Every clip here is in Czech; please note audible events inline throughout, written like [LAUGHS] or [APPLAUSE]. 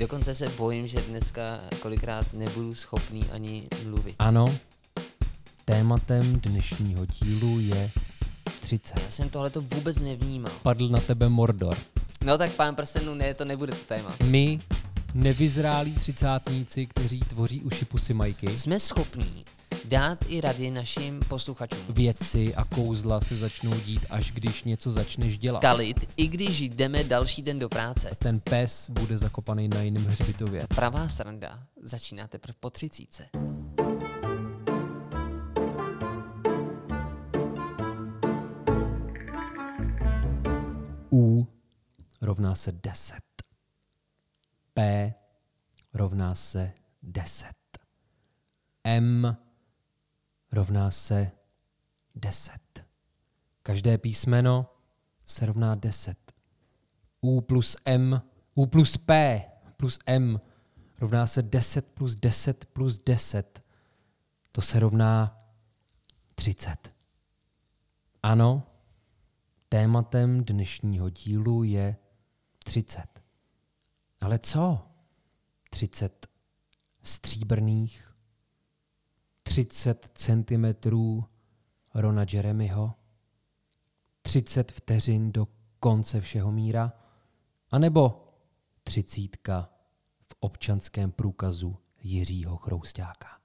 Dokonce se bojím, že dneska kolikrát nebudu schopný ani mluvit. Ano, tématem dnešního dílu je 30. Já jsem tohle to vůbec nevnímal. Padl na tebe Mordor. No tak pán prstenů, ne, to nebude to téma. My, nevyzrálí třicátníci, kteří tvoří uši pusy Majky, Jsme schopní dát i rady našim posluchačům. věci a kouzla se začnou dít, až když něco začneš dělat. Kalit, i když jdeme další den do práce. Ten pes bude zakopaný na jiném hřbitově. Pravá sranda začíná teprve po třicíce. U rovná se 10. P rovná se 10. M rovná se 10. Každé písmeno se rovná 10. U plus M, U plus P plus M rovná se 10 plus 10 plus 10. To se rovná 30. Ano, tématem dnešního dílu je 30. Ale co? 30 stříbrných, 30 centimetrů Rona Jeremyho, 30 vteřin do konce všeho míra, anebo třicítka v občanském průkazu Jiřího Chroustáka.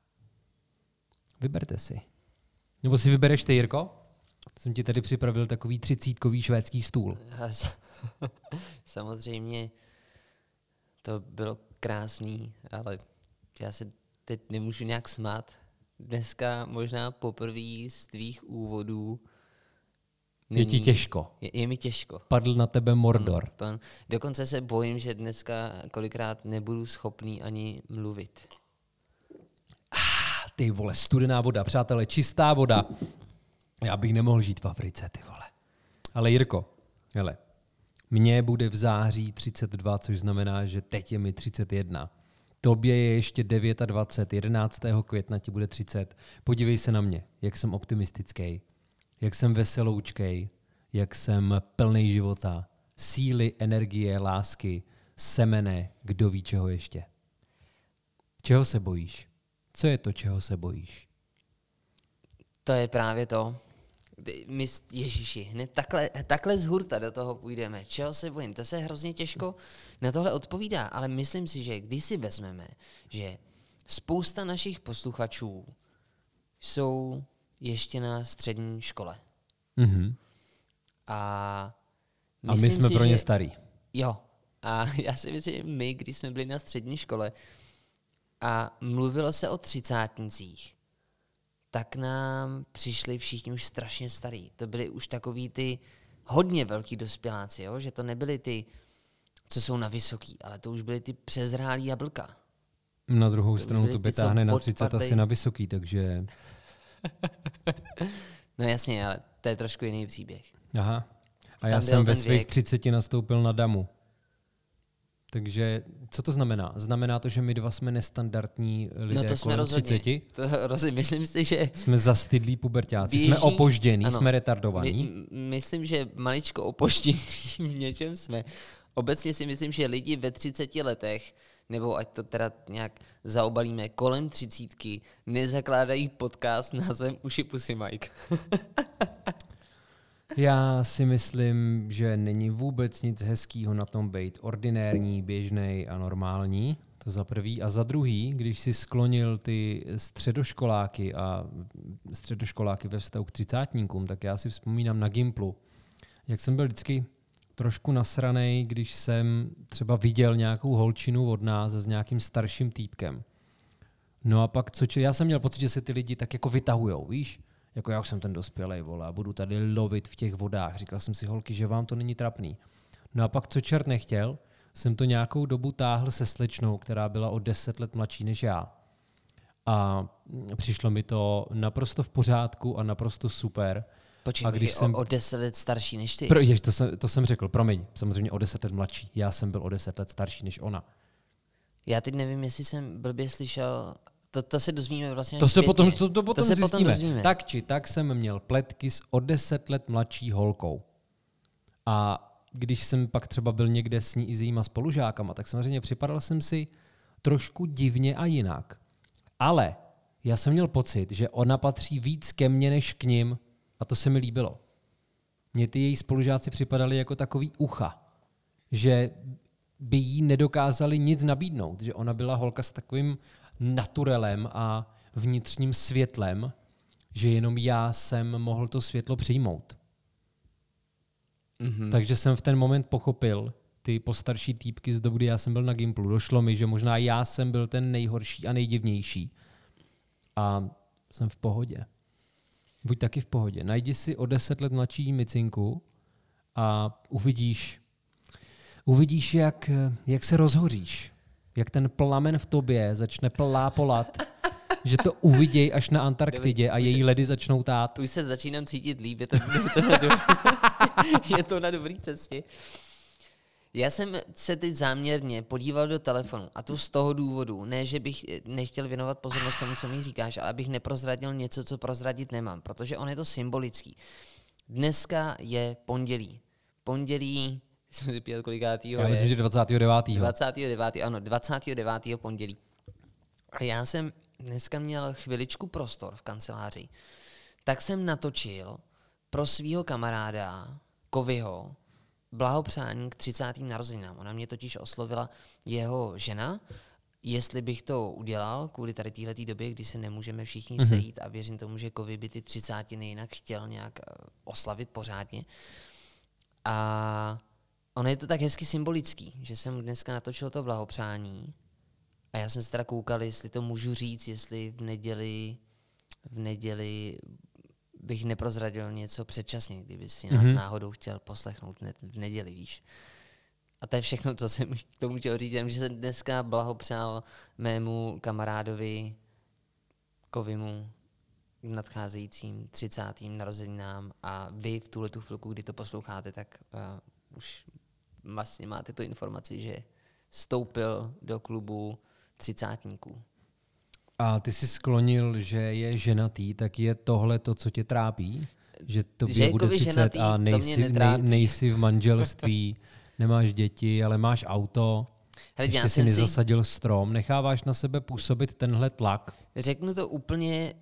Vyberte si. Nebo si vybereš ty, Jirko? Jsem ti tady připravil takový třicítkový švédský stůl. [LAUGHS] Samozřejmě to bylo krásný, ale já se teď nemůžu nějak smát. Dneska možná poprvé z tvých úvodů Je ti těžko. Je, je mi těžko. Padl na tebe Mordor. Pan- Dokonce se bojím, že dneska kolikrát nebudu schopný ani mluvit. Ty vole, studená voda, přátelé, čistá voda. Já bych nemohl žít v Africe, ty vole. Ale Jirko, hele, mně bude v září 32, což znamená, že teď je mi 31. Tobě je ještě 29, 11. května ti bude 30. Podívej se na mě, jak jsem optimistický, jak jsem veseloučkej, jak jsem plný života, síly, energie, lásky, semene, kdo ví čeho ještě. Čeho se bojíš? Co je to, čeho se bojíš? To je právě to. My, Ježíši, hned takhle, takhle z hurta do toho půjdeme. Čeho se bojím? To se hrozně těžko na tohle odpovídá, ale myslím si, že když si vezmeme, že spousta našich posluchačů jsou ještě na střední škole. Mhm. A, A my jsme si, pro ně že- starý. Jo. A [LAUGHS] já si myslím, že my, když jsme byli na střední škole a mluvilo se o třicátnicích, tak nám přišli všichni už strašně starý. To byli už takový ty hodně velký dospěláci, jo? že to nebyli ty, co jsou na vysoký, ale to už byly ty přezrálí jablka. Na druhou už stranu to ty, by co táhne na pod 30 pardej- asi na vysoký, takže [LAUGHS] No jasně, ale to je trošku jiný příběh. aha. A já jsem ve svých věk. 30 nastoupil na damu. Takže co to znamená? Znamená to, že my dva jsme nestandardní lidé no to jsme kolem rozhodně. 30? To rozhodně. Myslím si, že Jsme zastydlí pubertáci, jsme Běží- opoždění, ano. jsme retardovaní. My, myslím, že maličko opoždění [LAUGHS] v něčem jsme. Obecně si myslím, že lidi ve 30 letech, nebo ať to teda nějak zaobalíme, kolem třicítky, nezakládají podcast názvem Uši pusy Mike. [LAUGHS] Já si myslím, že není vůbec nic hezkýho na tom být ordinérní, běžný a normální. To za prvý. A za druhý, když si sklonil ty středoškoláky a středoškoláky ve vztahu k třicátníkům, tak já si vzpomínám na Gimplu. Jak jsem byl vždycky trošku nasranej, když jsem třeba viděl nějakou holčinu od nás s nějakým starším týpkem. No a pak, co če- já jsem měl pocit, že se ty lidi tak jako vytahujou, víš? Jako já už jsem ten dospělej, vole, a budu tady lovit v těch vodách. Říkal jsem si, holky, že vám to není trapný. No a pak, co čert nechtěl, jsem to nějakou dobu táhl se slečnou, která byla o 10 let mladší než já. A přišlo mi to naprosto v pořádku a naprosto super. Počkej, A když jsem- o, o deset let starší než ty. Pro, jež, to, jsem, to jsem řekl, promiň, samozřejmě o 10 let mladší. Já jsem byl o 10 let starší než ona. Já teď nevím, jestli jsem blbě slyšel, to, to se dozvíme vlastně To se zpětně. potom, to, to potom to se zjistíme. potom dozvíme. Tak či tak jsem měl pletky s o 10 let mladší holkou. A když jsem pak třeba byl někde s ní i s jejíma spolužákama, tak samozřejmě připadal jsem si trošku divně a jinak. Ale já jsem měl pocit, že ona patří víc ke mně než k ním a to se mi líbilo. Mně ty její spolužáci připadali jako takový ucha, že by jí nedokázali nic nabídnout, že ona byla holka s takovým naturelem a vnitřním světlem, že jenom já jsem mohl to světlo přijmout. Mm-hmm. Takže jsem v ten moment pochopil, ty postarší týpky z doby, kdy já jsem byl na Gimplu, došlo mi, že možná já jsem byl ten nejhorší a nejdivnější. A jsem v pohodě. Buď taky v pohodě. Najdi si o deset let mladší micinku a uvidíš, uvidíš, jak, jak se rozhoříš. Jak ten plamen v tobě začne plápolat že to uvidějí až na Antarktidě a její ledy začnou tát. Už se začínám cítit líp, je to, je to, na, dobrý, [LAUGHS] je to na dobrý cestě. Já jsem se teď záměrně podíval do telefonu a to z toho důvodu, ne, že bych nechtěl věnovat pozornost tomu, co mi říkáš, ale abych neprozradil něco, co prozradit nemám, protože on je to symbolický. Dneska je pondělí. Pondělí, jsem si pěl kolikátýho Já myslím, že 29. 29. Ano, 29. pondělí. A já jsem dneska měl chviličku prostor v kanceláři, tak jsem natočil pro svého kamaráda Kovyho blahopřání k 30. narozeninám. Ona mě totiž oslovila jeho žena, jestli bych to udělal kvůli tady této době, kdy se nemůžeme všichni mm-hmm. sejít a věřím tomu, že Kovy by ty 30. jinak chtěl nějak eh, oslavit pořádně. A ono je to tak hezky symbolický, že jsem dneska natočil to blahopřání a já jsem se teda koukal, jestli to můžu říct, jestli v neděli, v neděli bych neprozradil něco předčasně, kdyby si nás mm-hmm. náhodou chtěl poslechnout v neděli, víš. A to je všechno, co jsem k tomu chtěl říct, že jsem dneska blahopřál mému kamarádovi Kovimu k nadcházejícím 30. narozeninám a vy v tuhle tu chvilku, kdy to posloucháte, tak uh, už vlastně máte tu informaci, že vstoupil do klubu třicátníků. A ty jsi sklonil, že je ženatý, tak je tohle to, co tě trápí? Že to bude 30 ženatý, a nejsi, nej, nejsi v manželství, [LAUGHS] nemáš děti, ale máš auto, Hele, ještě si nezasadil si... strom, necháváš na sebe působit tenhle tlak? Řeknu to úplně,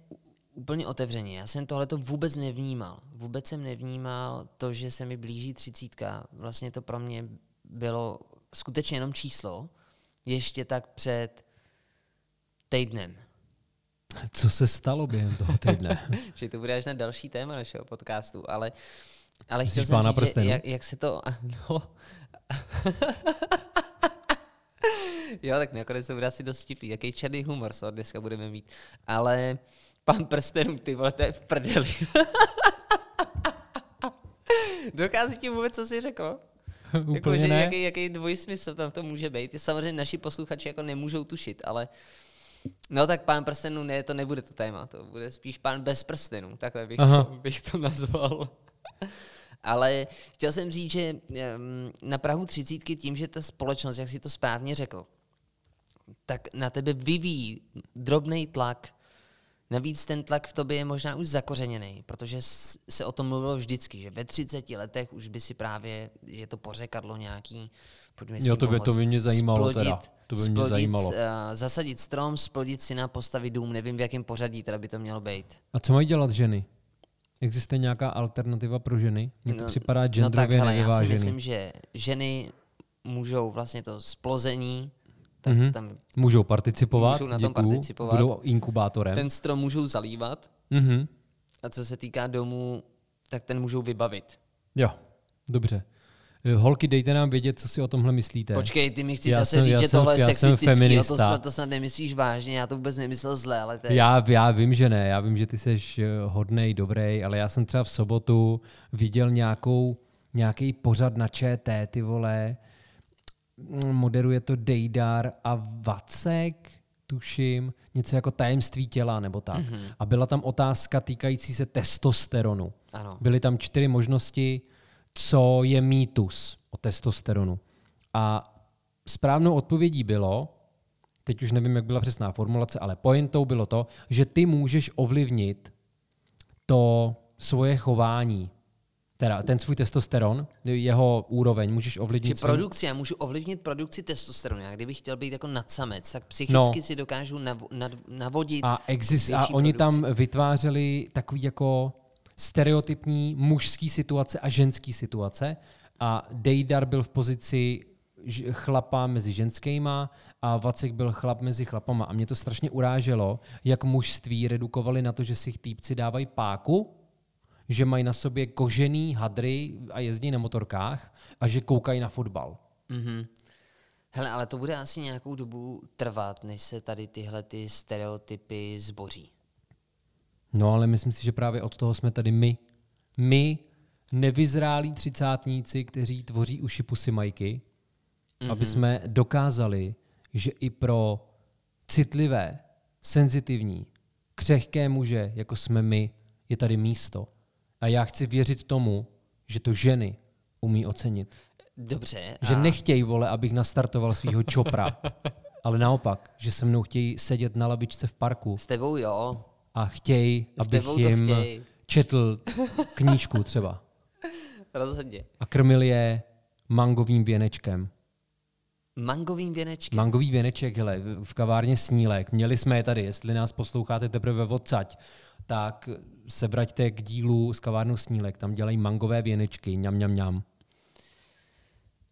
úplně otevřeně. Já jsem tohle to vůbec nevnímal. Vůbec jsem nevnímal to, že se mi blíží třicítka. Vlastně to pro mě bylo skutečně jenom číslo ještě tak před týdnem. Co se stalo během toho týdne? [LAUGHS] že to bude až na další téma našeho podcastu, ale, ale chtěl jsem říct, že, jak, jak se to... No, [LAUGHS] jo, tak nakonec to bude asi dost vtipný. Jaký černý humor so dneska budeme mít. Ale pan prstenů, ty vole, to je v prdeli. [LAUGHS] Dochází ti vůbec, co jsi řekl? [LAUGHS] Úplně jako, že ne. Jaký, jaký dvojsmysl tam to může být. Samozřejmě naši posluchači jako nemůžou tušit, ale No tak pán prstenů ne, to nebude to téma, to bude spíš pán bez prstenů, takhle bych, to, bych to nazval. [LAUGHS] Ale chtěl jsem říct, že na Prahu třicítky tím, že ta společnost, jak si to správně řekl, tak na tebe vyvíjí drobný tlak Navíc ten tlak v tobě je možná už zakořeněný, protože se o tom mluvilo vždycky, že ve 30 letech už by si právě, je to pořekadlo nějaký, pojďme jo, to by, to by mě zajímalo splodit, teda. To by mě splodit, zajímalo. Uh, zasadit strom, splodit syna, postavit dům, nevím v jakém pořadí teda by to mělo být. A co mají dělat ženy? Existuje nějaká alternativa pro ženy? Mně to no, připadá genderově no tak, hele, já si myslím, že ženy můžou vlastně to splození tak mm-hmm. tam můžou participovat, můžou na tom děkuju, participovat. Budou inkubátorem. Ten strom můžou zalívat. Mm-hmm. A co se týká domů, tak ten můžou vybavit. Jo, dobře. Eh, holky, dejte nám vědět, co si o tomhle myslíte. Počkej, ty mi chceš já zase jsem, říct, že tohle je sexistický, no to, snad, to snad nemyslíš vážně, já to vůbec nemyslel zle, ale to je... já, já vím, že ne, já vím, že ty jsi eh, hodnej, dobrý, ale já jsem třeba v sobotu viděl nějakou, nějaký pořad na ČT, ty vole, moderuje to Dejdar a Vacek, tuším, něco jako tajemství těla nebo tak. Mm-hmm. A byla tam otázka týkající se testosteronu. Ano. Byly tam čtyři možnosti, co je mýtus o testosteronu. A správnou odpovědí bylo, teď už nevím, jak byla přesná formulace, ale pointou bylo to, že ty můžeš ovlivnit to svoje chování teda ten svůj testosteron, jeho úroveň, můžeš Či ovlivnit svým- produkci, já můžu ovlivnit produkci testosteronu. Já kdybych chtěl být jako nadsamec, tak psychicky No. si dokážu nav, nad, navodit A, exist, a oni produkci. tam vytvářeli takový jako stereotypní mužský situace a ženský situace a Dejdar byl v pozici chlapa mezi ženskýma a Vacek byl chlap mezi chlapama. A mě to strašně uráželo, jak mužství redukovali na to, že si týpci dávají páku, že mají na sobě kožený hadry a jezdí na motorkách a že koukají na fotbal. Mhm. Hele, ale to bude asi nějakou dobu trvat, než se tady tyhle ty stereotypy zboří. No ale myslím si, že právě od toho jsme tady my. My, nevyzrálí třicátníci, kteří tvoří uši pusy majky, mm-hmm. aby jsme dokázali, že i pro citlivé, senzitivní, křehké muže, jako jsme my, je tady místo. A já chci věřit tomu, že to ženy umí ocenit. Dobře. Že a nechtějí, vole, abych nastartoval svého čopra, [LAUGHS] ale naopak, že se mnou chtějí sedět na labičce v parku S tebou jo. a chtějí, abych jim chtěj. četl knížku třeba Rozhodně. a krmil je mangovým věnečkem. Mangovým věnečkem. Mangový věneček, hele, v- v kavárně Snílek. Měli jsme je tady, jestli nás posloucháte teprve odsaď, tak se vraťte k dílu s kavárnou Snílek. Tam dělají mangové věnečky, ňam, ňam, ňam.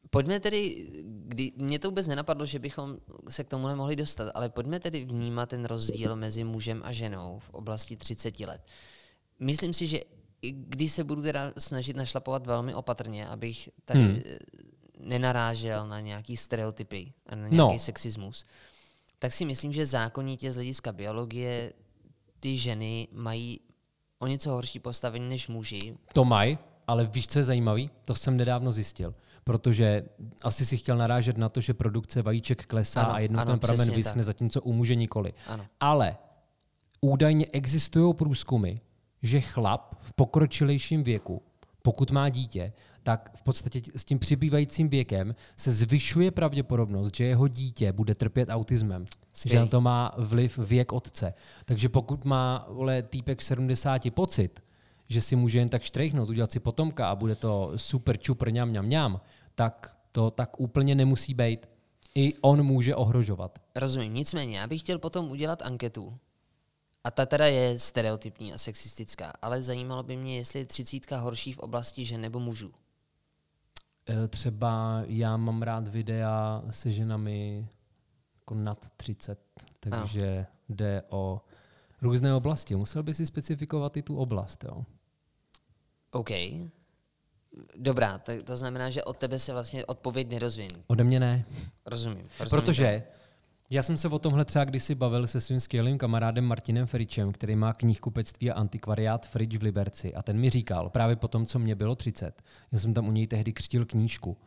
Pojďme tedy, kdy, mě to vůbec nenapadlo, že bychom se k tomu nemohli dostat, ale pojďme tedy vnímat ten rozdíl mezi mužem a ženou v oblasti 30 let. Myslím si, že i když se budu teda snažit našlapovat velmi opatrně, abych tady Hmm. hmm. nenarážel na nějaký stereotypy a na No. nějaký no. sexismus, tak si myslím, že zákonitě z hlediska biologie ty ženy mají o něco horší postavení než muži, To mají, ale víš, co je zajímavý? To jsem nedávno zjistil. Protože asi si chtěl narážet na to, že produkce vajíček klesá Ano, a jednou ano, ten pramen vyschne, tak. zatímco u muže nikoli. Ano. Ale údajně existují průzkumy, že chlap v pokročilejším věku, pokud má dítě, tak v podstatě s tím přibývajícím věkem se zvyšuje pravděpodobnost, že jeho dítě bude trpět autismem. Že na to má vliv věk otce. Takže pokud má vole, týpek v 70 pocit, že si může jen tak štrejchnout, udělat si potomka a bude to super čupr ňam ňam ňam, tak to tak úplně nemusí být. I on může ohrožovat. Rozumím. Nicméně, já bych chtěl potom udělat anketu. A ta teda je stereotypní a sexistická, ale zajímalo by mě, jestli je třicítka horší v oblasti žen nebo mužů. Eh, Třeba já mám rád videa se ženami jako nad 30, takže jde o různé oblasti. Musel by si specifikovat i tu oblast. Jo? OK. Dobrá, tak to znamená, že od tebe se vlastně odpověď nerozvím. Ode mě ne. Rozumím. rozumím Protože já jsem se o tomhle třeba kdysi bavil se svým skvělým kamarádem Martinem Fričem, který má knihkupectví a antikvariát Frič v Liberci. A ten mi říkal, právě po tom, co mě bylo 30, já jsem tam u něj tehdy křtil knížku.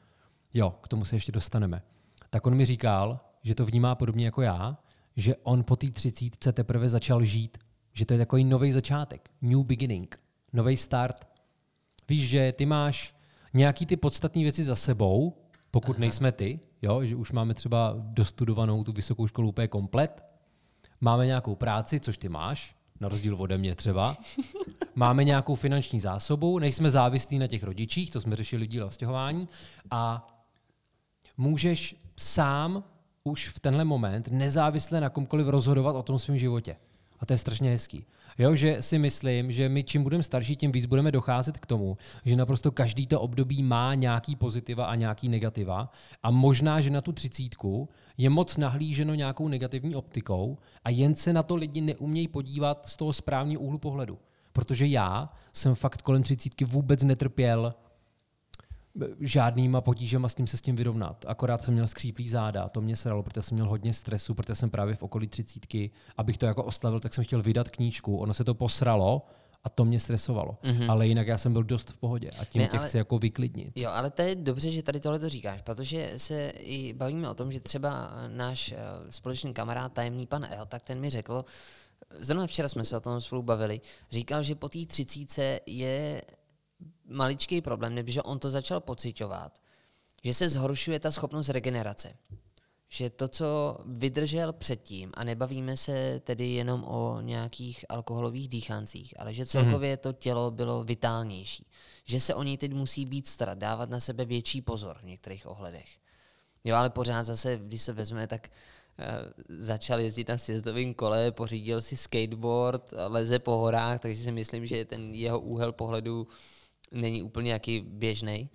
Jo, k tomu se ještě dostaneme. Tak on mi říkal, že to vnímá podobně jako já, že on po té třicítce teprve začal žít. Že to je takový nový začátek, new beginning, nový start. Víš, že ty máš nějaký ty podstatné věci za sebou, pokud nejsme ty, jo, že už máme třeba dostudovanou tu vysokou školu úplně komplet, máme nějakou práci, což ty máš, na rozdíl ode mě třeba, máme nějakou finanční zásobu, nejsme závislí na těch rodičích, to jsme řešili o stěhování, a můžeš sám už v tenhle moment nezávisle na komkoliv rozhodovat o tom svém životě. A to je strašně hezký. Jo, že si myslím, že my čím budeme starší, tím víc budeme docházet k tomu, že naprosto každý to období má nějaký pozitiva a nějaký negativa a možná, že na tu třicítku je moc nahlíženo nějakou negativní optikou a jen se na to lidi neumějí podívat z toho správného úhlu pohledu. Protože já jsem fakt kolem třicítky vůbec netrpěl žádnýma potížema s tím se s tím vyrovnat. Akorát jsem měl skříplý záda, to mě sralo, protože jsem měl hodně stresu, protože jsem právě v okolí třicítky, abych to jako oslavil, tak jsem chtěl vydat knížku, ono se to posralo a to mě stresovalo. Mm-hmm. Ale jinak já jsem byl dost v pohodě a tím Ne, tě ale- chci jako vyklidnit. Jo, ale to je dobře, že tady tohle to říkáš, protože se i bavíme o tom, že třeba náš eh, společný kamarád, tajemný pan El, tak ten mi řekl, zrovna včera jsme se o tom spolu bavili, říkal, že po té třicíce je maličký problém, že on to začal pocitovat, že se zhoršuje ta schopnost regenerace. že to, co vydržel předtím, a nebavíme se tedy jenom o nějakých alkoholových dýcháncích, ale že celkově to tělo bylo vitálnější. Že se o něj teď musí být starat, dávat na sebe větší pozor v některých ohledech. Jo, ale pořád zase, když se vezme, tak uh, začal jezdit na sjezdovém kole, pořídil si skateboard, leze po horách, takže si myslím, že ten jeho úhel pohledu není úplně jaký běžný.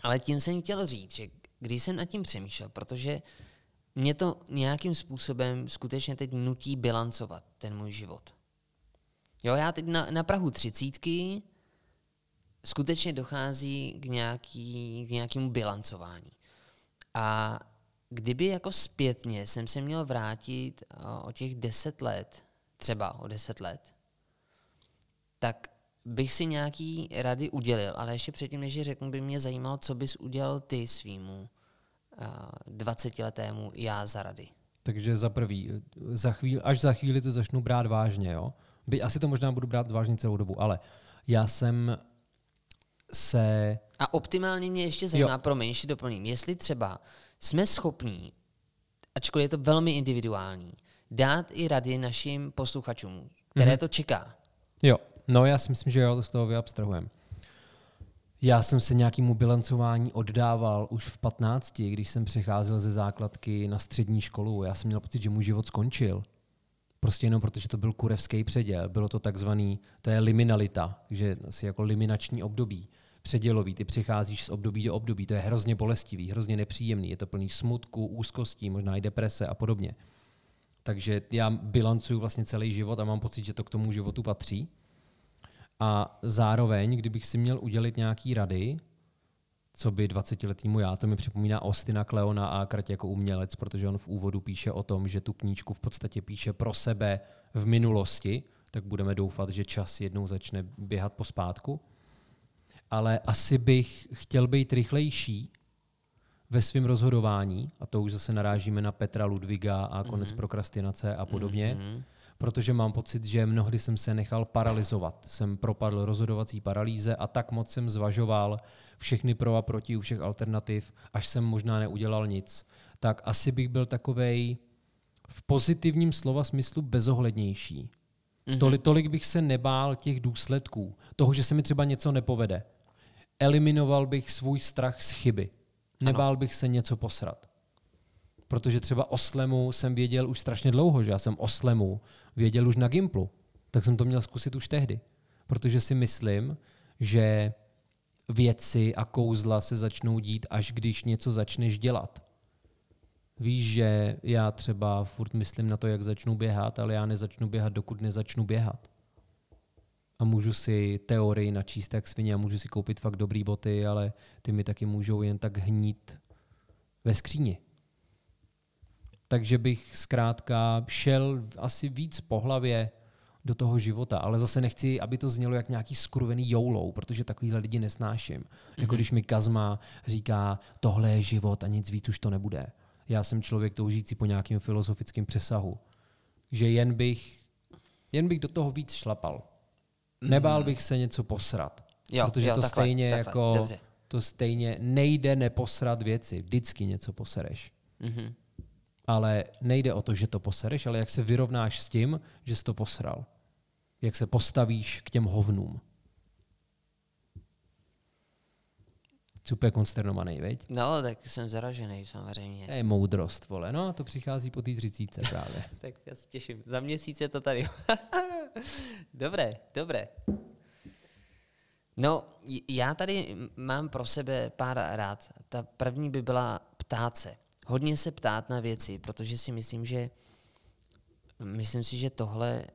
Ale tím jsem chtěl říct, že když jsem nad tím přemýšlel, protože mě to nějakým způsobem skutečně teď nutí bilancovat ten můj život. Jo, já teď na, na Prahu třicítky skutečně dochází k, nějaký, k nějakému bilancování. A kdyby jako zpětně jsem se měl vrátit o těch deset let, třeba o deset let, tak bych si nějaký rady udělil, ale ještě předtím, než je řeknu, by mě zajímalo, co bys udělal ty svýmu uh, 20-letému já za rady. Takže za prvý, za chvíli, až za chvíli to začnu brát vážně, jo? By, asi to možná budu brát vážně celou dobu, ale já jsem se... A optimálně mě ještě zajímá, jo. promiň, ještě doplním, jestli třeba jsme schopní, ačkoliv je to velmi individuální, dát i rady našim posluchačům, které mm-hmm. to čeká. Jo, no já si myslím, že jo, to z toho vyabstrahujeme. Já jsem se nějakému bilancování oddával už v 15, když jsem přecházel ze základky na střední školu. Já jsem měl pocit, že můj život skončil. Prostě jenom protože to byl kurevský předěl. Bylo to takzvaný, to je liminalita, takže asi jako liminační období. Předělový, ty přicházíš z období do období, to je hrozně bolestivý, hrozně nepříjemný, je to plný smutku, úzkostí, možná i deprese a podobně. Takže já bilancuju vlastně celý život a mám pocit, že to k tomu životu patří. A zároveň, kdybych si měl udělit nějaký rady, co by 20-letýmu já, to mi připomíná Ostina Kleona a Krat jako umělec, protože on v úvodu píše o tom, že tu knížku v podstatě píše pro sebe v minulosti, tak budeme doufat, že čas jednou začne běhat po spátku. Ale asi bych chtěl být rychlejší ve svém rozhodování, a to už zase narážíme na Petra Ludviga a konec mm-hmm. prokrastinace a podobně, mm-hmm protože mám pocit, že mnohdy jsem se nechal paralizovat. Jsem propadl rozhodovací paralýze a tak moc jsem zvažoval všechny pro a proti u všech alternativ, až jsem možná neudělal nic. Tak asi bych byl takovej v pozitivním slova smyslu bezohlednější. Mm-hmm. Tolik, tolik bych se nebál těch důsledků, toho, že se mi třeba něco nepovede. Eliminoval bych svůj strach z chyby. Nebál ano. bych se něco posrat. Protože třeba o slemu jsem věděl už strašně dlouho, že já jsem o slemu věděl už na Gimplu, tak jsem to měl zkusit už tehdy. Protože si myslím, že věci a kouzla se začnou dít, až když něco začneš dělat. Víš, že já třeba furt myslím na to, jak začnu běhat, ale já nezačnu běhat, dokud nezačnu běhat. A můžu si teorii načíst jak svině a můžu si koupit fakt dobrý boty, ale ty mi taky můžou jen tak hnít ve skříni takže bych zkrátka šel asi víc po hlavě do toho života, ale zase nechci, aby to znělo jak nějaký skurvený joulou, protože takovýhle lidi nesnáším. Mm-hmm. Jako mhm. když mi Kazma říká, tohle je život a nic víc už to nebude. Já jsem člověk toužící po nějakém filozofickém přesahu. Že jen bych, jen bych do toho víc šlapal. Mm-hmm. Nebál bych se něco posrat. Jo, protože jo, to takhle, stejně takhle, jako dobře. to stejně nejde neposrat věci. Vždycky něco posereš. Mm-hmm ale nejde o to, že to posereš, ale jak se vyrovnáš s tím, že jsi to posral. Jak se postavíš k těm hovnům. Super konsternovaný, veď? No, tak jsem zaražený samozřejmě. To je moudrost, vole. No, to přichází po té třicíce právě. [LAUGHS] tak já se těším. Za měsíc je to tady. [LAUGHS] dobré, dobré. No, já tady mám pro sebe pár rád. Ta první by byla ptát se hodně se ptát na věci, protože si myslím, že myslím si, že tohle,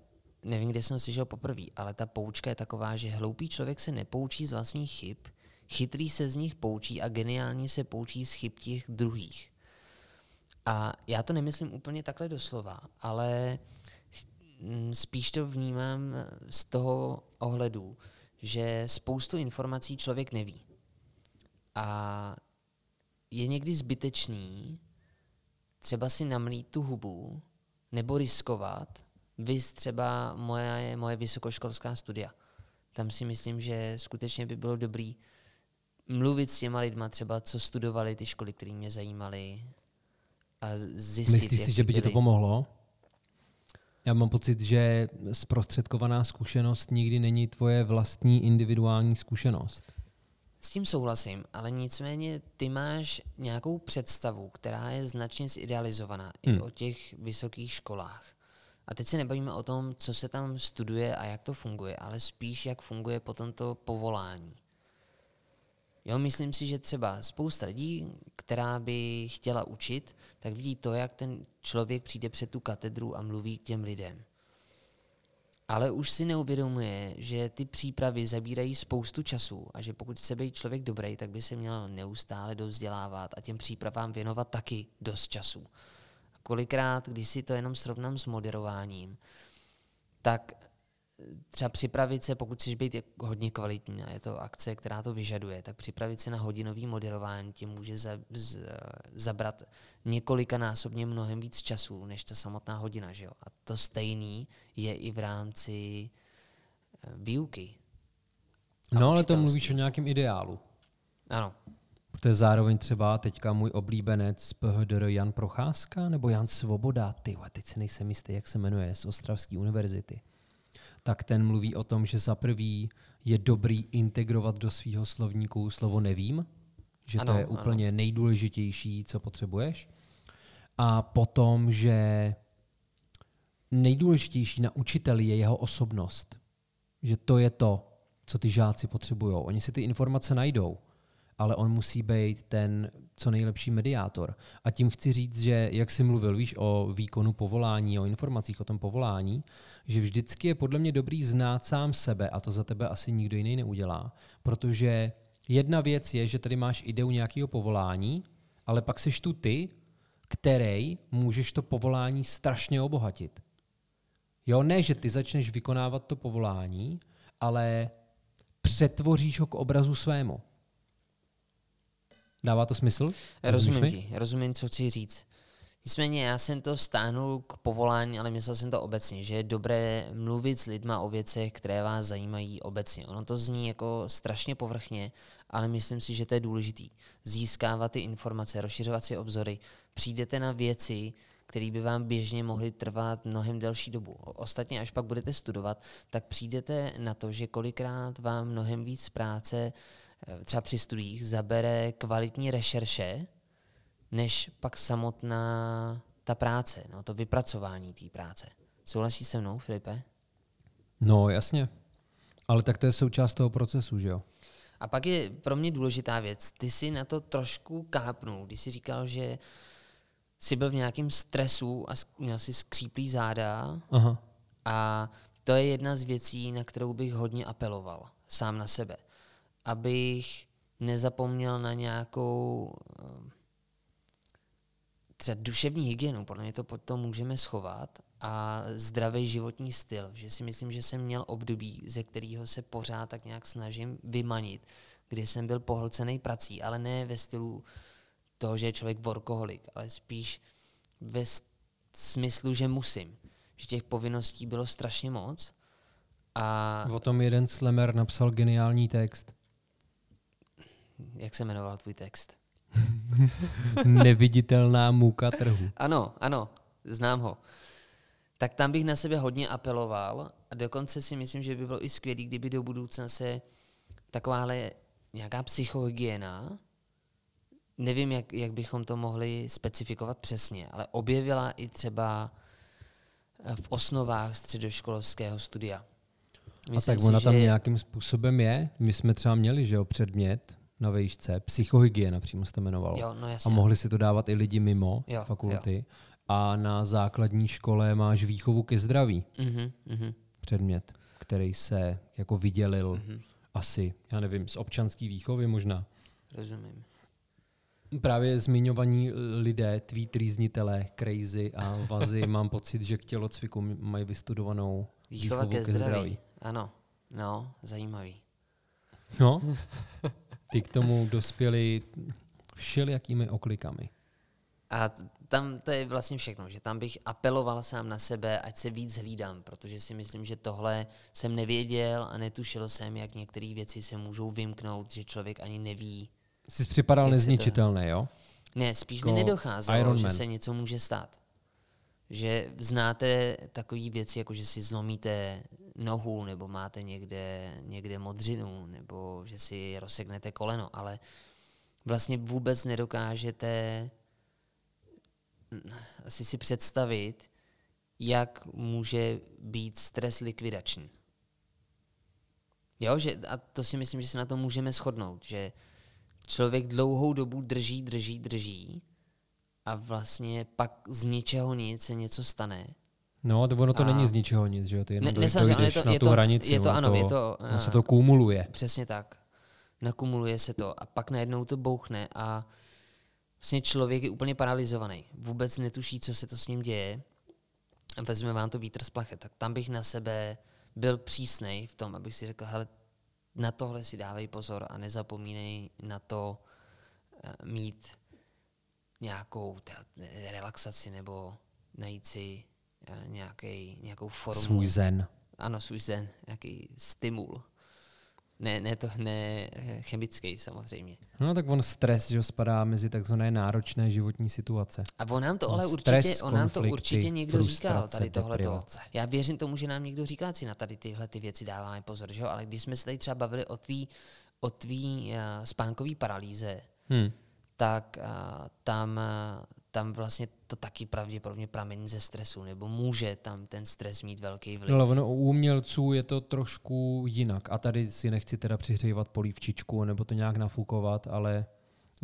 nevím, kde jsem slyšel poprvé, ale ta poučka je taková, že hloupý člověk se nepoučí z vlastních chyb, chytrý se z nich poučí a geniální se poučí z chyb těch druhých. A já to nemyslím úplně takhle doslova, ale spíš to vnímám z toho ohledu, že spoustu informací člověk neví. A je někdy zbytečný třeba si namlít tu hubu nebo riskovat, vys třeba moje, moje vysokoškolská studia. Tam si myslím, že skutečně by bylo dobrý mluvit s těma lidma třeba, co studovali ty školy, které mě zajímaly a zjistit, Myslíš si, že by ti to pomohlo? Já mám pocit, že zprostředkovaná zkušenost nikdy není tvoje vlastní individuální zkušenost. S tím souhlasím, ale nicméně ty máš nějakou představu, která je značně zidealizovaná Hmm. i o těch vysokých školách. A teď se nebavíme o tom, co se tam studuje a jak to funguje, ale spíš, jak funguje potom to povolání. Jo, myslím si, že třeba spousta lidí, která by chtěla učit, tak vidí to, jak ten člověk přijde před tu katedru a mluví k těm lidem. Ale už si neuvědomuje, že ty přípravy zabírají spoustu času a že pokud chce být člověk dobrý, tak by se měl neustále dovzdělávat a těm přípravám věnovat taky dost času. Kolikrát, když si to jenom srovnám s moderováním, tak třeba připravit se, pokud chceš být hodně kvalitní a je to akce, která to vyžaduje, tak připravit se na hodinový moderování ti může za, z, zabrat několikanásobně mnohem víc času, než ta samotná hodina. Že jo? A to stejný je i v rámci eh, výuky. No ale to mluvíš o nějakém ideálu. Ano, Protože zároveň třeba teďka můj oblíbenec PHDR Jan Procházka nebo Jan Svoboda, ty teď si nejsem jistý, jak se jmenuje, z Ostravské univerzity. Tak ten mluví o tom, že za prvý je dobrý integrovat do svého slovníku slovo nevím, že to Ano, je ano. úplně nejdůležitější, co potřebuješ. A potom, že nejdůležitější na učiteli je jeho osobnost. Že to je to, co ty žáci potřebují. Oni si ty informace najdou, ale on musí být ten co nejlepší mediátor. A tím chci říct, že jak jsi mluvil, víš, o výkonu povolání, o informacích o tom povolání, že vždycky je podle mě dobrý znát sám sebe a to za tebe asi nikdo jiný neudělá, protože jedna věc je, že tady máš ideu nějakého povolání, ale pak seš tu ty, který můžeš to povolání strašně obohatit. Jo, ne, že ty začneš vykonávat to povolání, ale přetvoříš ho k obrazu svému. Dává to smysl? rozumím ti, rozumím, co chci říct. Nicméně já jsem to stáhnul k povolání, ale myslel jsem to obecně, že je dobré mluvit s lidma o věcech, které vás zajímají obecně. Ono to zní jako strašně povrchně, ale myslím si, že to je důležitý. Získávat ty informace, rozšiřovat si obzory. Přijdete na věci, které by vám běžně mohly trvat mnohem delší dobu. Ostatně, až pak budete studovat, tak přijdete na to, že kolikrát vám mnohem víc práce třeba při studiích zabere kvalitní rešerše, než pak samotná ta práce, no, to vypracování té práce. Souhlasíš se mnou, Filipe? No, jasně. Ale tak to je součást toho procesu, že jo? A pak je pro mě důležitá věc. Ty si na to trošku kápnul, když jsi říkal, že jsi byl v nějakém stresu a měl si skříplý záda Aha. a to je jedna z věcí, na kterou bych hodně apeloval sám na sebe. Abych nezapomněl na nějakou eh, třeba duševní hygienu, podle mě to pod to můžeme schovat, a zdravý životní styl. Že si myslím, že jsem měl období, ze kterého se pořád tak nějak snažím vymanit, kdy jsem byl pohlcený prací, ale ne ve stylu toho, že je člověk workoholik, ale spíš ve smyslu, že musím. Že těch povinností bylo strašně moc a O tom jeden slemer napsal geniální text. Jak se jmenoval tvůj text? [LAUGHS] Neviditelná můka trhu. Ano, ano, znám ho. Tak tam bych na sebe hodně apeloval a dokonce si myslím, že by bylo i skvělé, kdyby do budoucna se takováhle nějaká psychohygiena, nevím, jak, jak bychom to mohli specifikovat přesně, ale objevila i třeba v osnovách středoškolského studia. A tak ona tam nějakým způsobem je. My jsme třeba měli, že jo, předmět na vejšce, psychohygiena přímo se to jmenovalo. Jo, no A jasně. mohli si to dávat i lidi mimo Jo, fakulty. A na základní škole máš výchovu ke zdraví Mhm, mhm. předmět, který se jako vydělil Mhm. asi, já nevím, z občanské výchovy možná. Rozumím. Právě zmiňovaní lidé, tví trýznitelé, crazy a vazy, [LAUGHS] mám pocit, že k tělocviku mají vystudovanou Výchova ke zdraví. Ano, no, zajímavý. No, [LAUGHS] ty k tomu dospěli všelijakými oklikami. A tam to je vlastně všechno, že tam bych apeloval sám na sebe, ať se víc hlídám, protože si myslím, že tohle jsem nevěděl a netušil jsem, jak některé věci se můžou vymknout, že člověk ani neví. Jsi připadal se to- nezničitelný, jo? Ne, spíš mi Jako nedocházelo, Iron že Man. se něco může stát. Že znáte takové věci, jako že si zlomíte nohu, nebo máte někde, někde modřinu, nebo že si rozseknete koleno, ale vlastně vůbec nedokážete mm, asi si představit, jak může být stres likvidační. Jo, že, a to si myslím, že se na to můžeme shodnout, že člověk dlouhou dobu drží, drží, drží a vlastně pak z ničeho nic se něco stane. No, to ono to A- není z ničeho nic, že jo? Ty Ne, jenom ne, samozřejmě, ale je dojdeš to- na je tu to- hranici. je to ano, je to, ono se eh, to kumuluje. Přesně tak. Nakumuluje se to a pak najednou to bouchne a vlastně člověk je úplně paralizovaný. Vůbec netuší, co se to s ním děje. A vezme vám to vítr z plachet. Tak tam bych na sebe byl přísnej v tom, abych si řekl, hele, na tohle si dávej pozor a nezapomínej na to eh, mít nějakou relaxaci nebo najít si eh, nějaký, nějakou formu. Svůj zen. Ano, svůj zen, nějaký stimul. Ne, ne to ne eh, chemický samozřejmě. No tak on stres, že spadá mezi takzvané náročné životní situace. A on nám to No, ale stres, určitě, on nám to určitě někdo říkal, tady tohleto. deprivace. Já věřím tomu, že nám někdo říkal, si na tady tyhle ty věci dáváme pozor, že jo? ale když jsme se tady třeba bavili o tvý, o tvý uh, spánkový paralýze, Hm. Tak tam, tam vlastně to taky pravděpodobně pramení ze stresu, nebo může tam ten stres mít velký vliv. No, ale ono u umělců je to trošku jinak. A tady si nechci teda přihřívat polívčičku nebo to nějak nafukovat, ale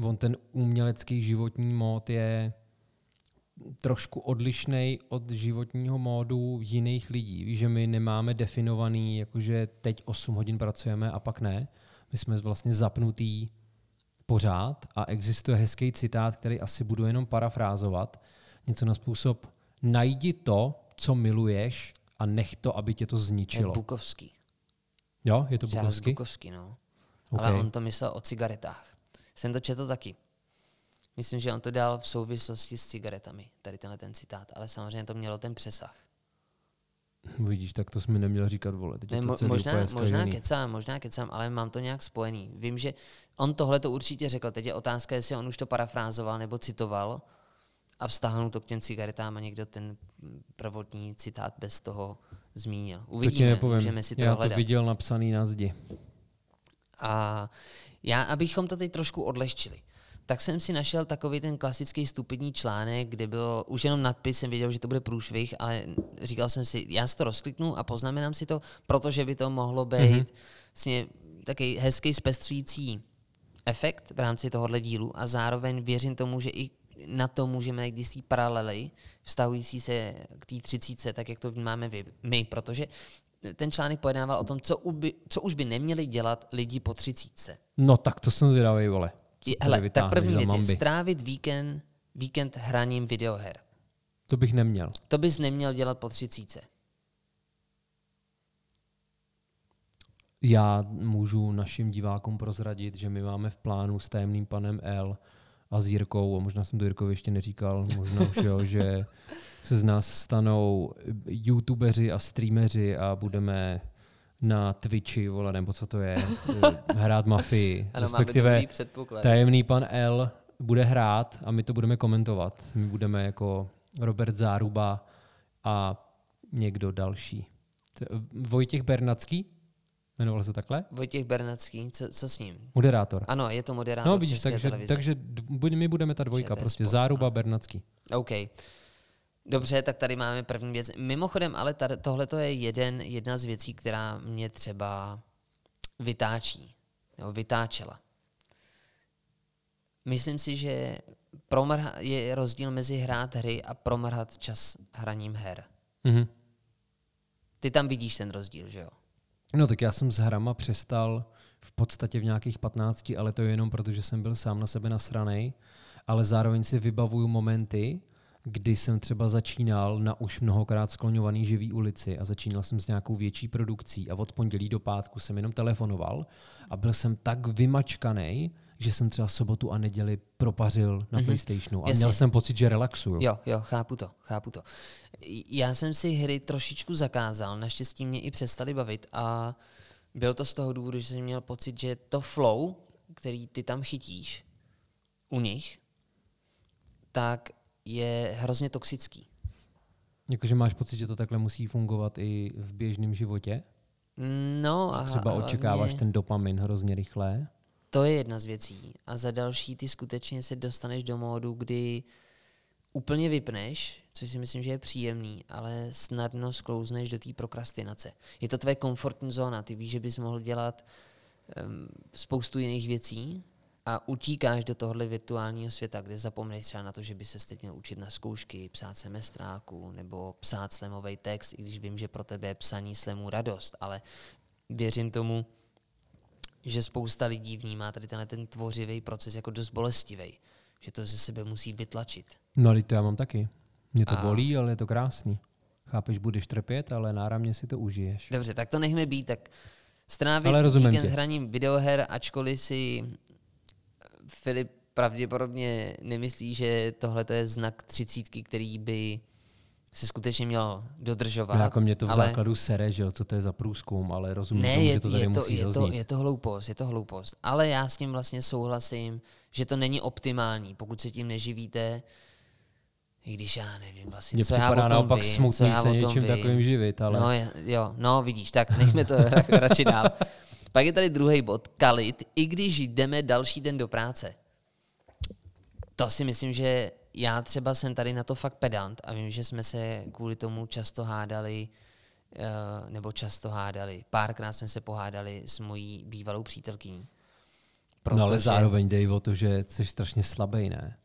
on ten umělecký životní mód je trošku odlišný od životního módu jiných lidí. Víš, že my nemáme definovaný, jakože teď 8 hodin pracujeme a pak ne. My jsme vlastně zapnutý pořád a existuje hezký citát, který asi budu jenom parafrázovat. Něco na způsob najdi to, co miluješ a nech to, aby tě to Je zničilo. Bukovský. Jo, je to Charles Bukovský? Bukovský, no. OK. Ale on to myslel o cigaretách. Jsem to četl taky. Myslím, že on to dal v souvislosti s cigaretami, tady tenhle ten citát, ale samozřejmě to mělo ten přesah. Vidíš, tak to jsi mi neměl říkat, vole. Teď Ne, to celý možná, možná kecám, možná kecám, ale mám to nějak spojený. Vím, že on tohle to určitě řekl. Teď je otázka, jestli on už to parafrázoval nebo citoval a vztáhnul to k těm cigaretám a někdo ten prvotní citát bez toho zmínil. To ti Uvidíme, nepovím. můžeme si to Já to hledat. viděl napsaný na zdi. A já, abychom to teď trošku odlehčili, tak jsem si našel takový ten klasický stupidní článek, kde bylo už jenom nadpis, jsem věděl, že to bude průšvih, ale říkal jsem si, já si to rozkliknu a poznamenám si to, protože by to mohlo být Mhm. mm-hmm. vlastně takový hezký zpestřující efekt v rámci tohohle dílu a zároveň věřím tomu, že i na to můžeme najít jistý paralely vztahující se k té třicíce, tak jak to vnímáme vy, my, protože ten článek pojednával o tom, co, uby, co už by neměli dělat lidi po třicítce. No tak to jsem zvědavý, vole. Je- Hele, tak první věc je strávit víkend, víkend hraním videoher. To bych neměl. To bys neměl dělat po třicíce. Já můžu našim divákům prozradit, že my máme v plánu s tajemným panem L a s Jirkou, a možná jsem to Jirkovi ještě neříkal, možná už jo, že se z nás stanou youtubeři a streameři a budeme na Twitchi, vole, nebo co to je, eh, hrát mafii. [LAUGHS] Respektive předpoklad. tajemný pan L bude hrát a my to budeme komentovat. My budeme jako Robert Záruba a někdo další. T- Vojtěch Bernacký? Jmenoval se takhle? Vojtěch Bernacký, co, co s ním? Moderátor. Ano, je to moderátor No vidíš, takže, televize. takže my budeme ta dvojka, prostě Sport, Záruba no. Bernacký. OK. Dobře, tak tady máme první věc. Mimochodem, ale tohle je jeden, jedna z věcí, která mě třeba vytáčí, nebo vytáčela. Myslím si, že promrha, je rozdíl mezi hrát hry a promrhat čas hraním her. Mhm. Ty tam vidíš ten rozdíl, že jo? No tak já jsem s hrama přestal v podstatě v nějakých 15, ale to je jenom proto, že jsem byl sám na sebe nasranej, ale zároveň si vybavuju momenty, kdy jsem třeba začínal na už mnohokrát skloňovaný živý ulici a začínal jsem s nějakou větší produkcí a od pondělí do pátku jsem jenom telefonoval a byl jsem tak vymačkaný, že jsem třeba sobotu a neděli propařil na mm-hmm. PlayStationu a Jasně. měl jsem pocit, že relaxuju. Jo, jo, chápu to, chápu to. Já jsem si hry trošičku zakázal, naštěstí mě i přestali bavit a bylo to z toho důvodu, že jsem měl pocit, že to flow, který ty tam chytíš u nich, tak je hrozně toxický. Jakože máš pocit, že to takhle musí fungovat i v běžném životě? No a třeba očekáváš ten dopamin hrozně rychle? To je jedna z věcí. A za další ty skutečně se dostaneš do módu, kdy úplně vypneš, což si myslím, že je příjemný, ale snadno sklouzneš do té prokrastinace. Je to tvoje komfortní zóna, ty víš, že bys mohl dělat um, spoustu jiných věcí a utíkáš do tohohle virtuálního světa, kde zapomneš třeba na to, že by se teď měl učit na zkoušky, psát semestráku nebo psát slemový text, i když vím, že pro tebe je psaní slemu radost, ale věřím tomu, že spousta lidí vnímá tady tenhle ten tvořivý proces jako dost bolestivý, že to ze sebe musí vytlačit. No ale to já mám taky. Mě to A- bolí, ale je to krásný. Chápeš, budeš trpět, ale náramně si to užiješ. Dobře, tak to nechme být, tak strávit víkend tě. hraním videoher, ačkoliv si Filip pravděpodobně nemyslí, že tohle je znak třicítky, který by se skutečně měl dodržovat. No, jako mě to v ale základu sere, že jo, co to je za průzkum, ale rozumím ne, tomu, je, že to tady je, to, musí je, to, je to hloupost, je to hloupost. Ale já s tím vlastně souhlasím, že to není optimální, pokud se tím neživíte, i když já nevím vlastně, Mně co já o tom naopak vím, co smutný já se o tom něčím vím. takovým živit, ale No, jo, no vidíš, tak nechme to ra- [LAUGHS] radši dál. Pak je tady druhý bod, kalit, i když jdeme další den do práce. To si myslím, že já třeba jsem tady na to fakt pedant a vím, že jsme se kvůli tomu často hádali, eh, nebo často hádali, párkrát jsme se pohádali s mojí bývalou přítelkyní. no ale Protože- zároveň dej o to, že jsi strašně slabý, ne?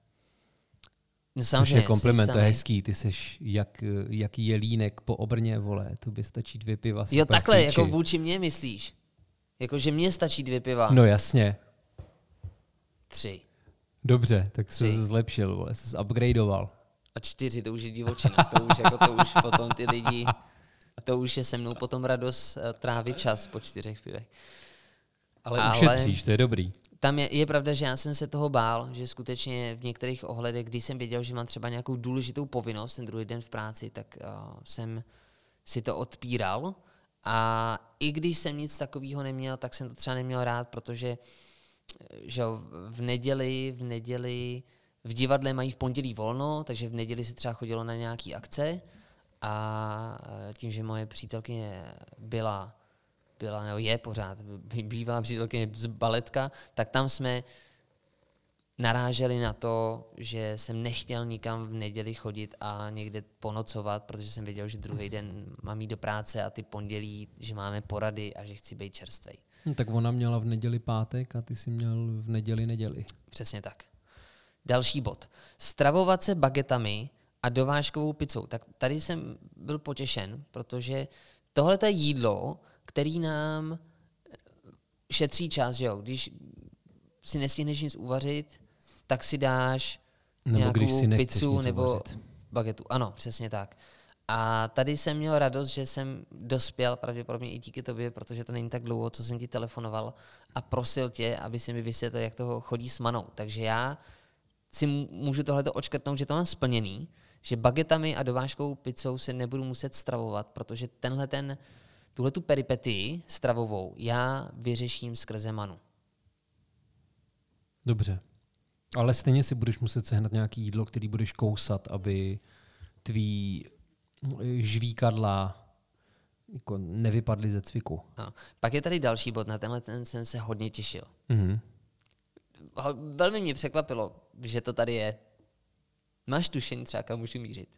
no, Což samozřejmě, je kompliment, to je hezký. Ty jsi jak, jaký jelínek po obrně, vole. To by stačí dvě piva. Jo, takhle, jako vůči mně myslíš? Jako, že mně stačí dvě piva? No jasně. Tři. Dobře, tak jsi se zlepšil, vole, jsi upgradeoval. A čtyři, to už je divočina. To už, jako, to už potom ty lidi, to už je se mnou potom radost eh, trávit čas po čtyřech pivech. Ale, Ale- ušetříš, to je dobrý. Tam je, je pravda, že já jsem se toho bál, že skutečně v některých ohledech, když jsem věděl, že mám třeba nějakou důležitou povinnost ten druhý den v práci, tak uh, jsem si to odpíral. A i když jsem nic takového neměl, tak jsem to třeba neměl rád, protože eh, že v neděli, v neděli v divadle mají v pondělí volno, takže v neděli se třeba chodilo na nějaký akce. A eh, tím, že moje přítelkyně byla byla, nebo je pořád, b- bývalá přítelkyně z baletka, tak tam jsme naráželi na to, že jsem nechtěl nikam v neděli chodit a někde ponocovat, protože jsem věděl, že druhý den mám jít do práce a ty pondělí, že máme porady a že chci být čerstvej. No, tak ona měla v neděli pátek a ty jsi měl v neděli neděli. Přesně tak. Další bod. Stravovat se bagetami a dovážkovou pizzou. Tak tady jsem byl potěšen, protože tohle je jídlo, který nám šetří čas, že jo? Když si nestihneš nic uvařit, tak si dáš Nebo nějakou když si pizzu nebo uvařit. bagetu. Ano, přesně tak. A tady jsem měl radost, že jsem dospěl, pravděpodobně i díky tobě, protože to není tak dlouho, co jsem ti telefonoval a prosil tě, aby si mi vysvětlil, jak toho chodí s manou. Takže já si můžu tohleto očkrtnout, že to mám splněný, že bagetami a dovážkou pizzou se nebudu muset stravovat, protože tenhle ten, tuhle tu peripetii stravovou já vyřeším skrze manu. Dobře. Ale stejně si budeš muset sehnat nějaký jídlo, který budeš kousat, aby tvý eh, žvíkadla jako nevypadly ze cviku. Ano. Pak je tady další bod, na tenhle ten jsem se hodně těšil. Mhm. Ho- Velmi mě překvapilo, že to tady je. Máš tušení třeba, kam můžu mířit?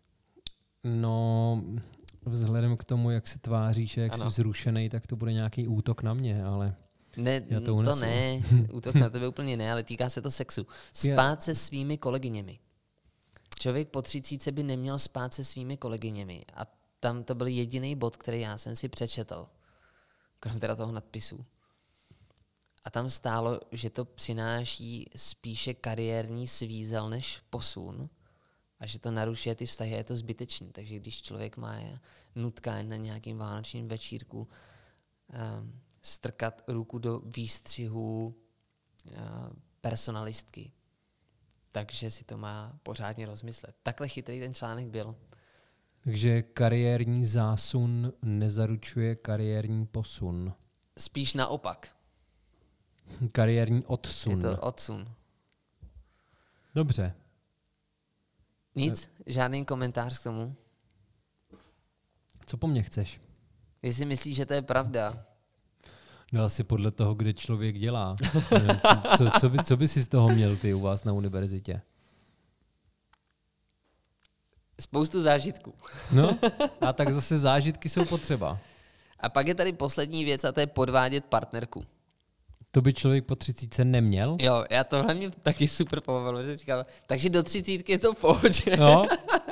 No, vzhledem k tomu, jak se tváříš jak Ano. jsi vzrušený, tak to bude nějaký útok na mě, ale Ne, Já to to, ne, [LAUGHS] útok na tebe úplně ne, ale týká se to sexu. Spát se svými kolegyněmi. Člověk po třicíce by neměl spát se svými kolegyněmi a tam to byl jediný bod, který já jsem si přečetl, krom teda toho nadpisu. A tam stálo, že to přináší spíše kariérní svízel než posun a že to narušuje ty vztahy a je to zbytečný. Takže když člověk má nutkání na nějakým vánočním večírku um, strkat ruku do výstřihu uh, personalistky, takže si to má pořádně rozmyslet. Takhle chytrý ten článek byl. takže kariérní zásun nezaručuje kariérní posun. Spíš naopak. Kariérní Je odsun. to odsun. Dobře. Nic? Žádný komentář k tomu? Co po mně chceš? Jestli myslíš, že to je pravda, No asi podle toho, kde člověk dělá. Co, co, by, co by si z toho měl ty u vás na univerzitě? spoustu zážitků. No, [LAUGHS] a tak zase zážitky jsou potřeba. A pak je tady poslední věc a to je podvádět partnerku. To by člověk po třicítce neměl? Jo, já tohle mě taky super pobavilo, že říkal, takže do třicítky je to v pohodě. No,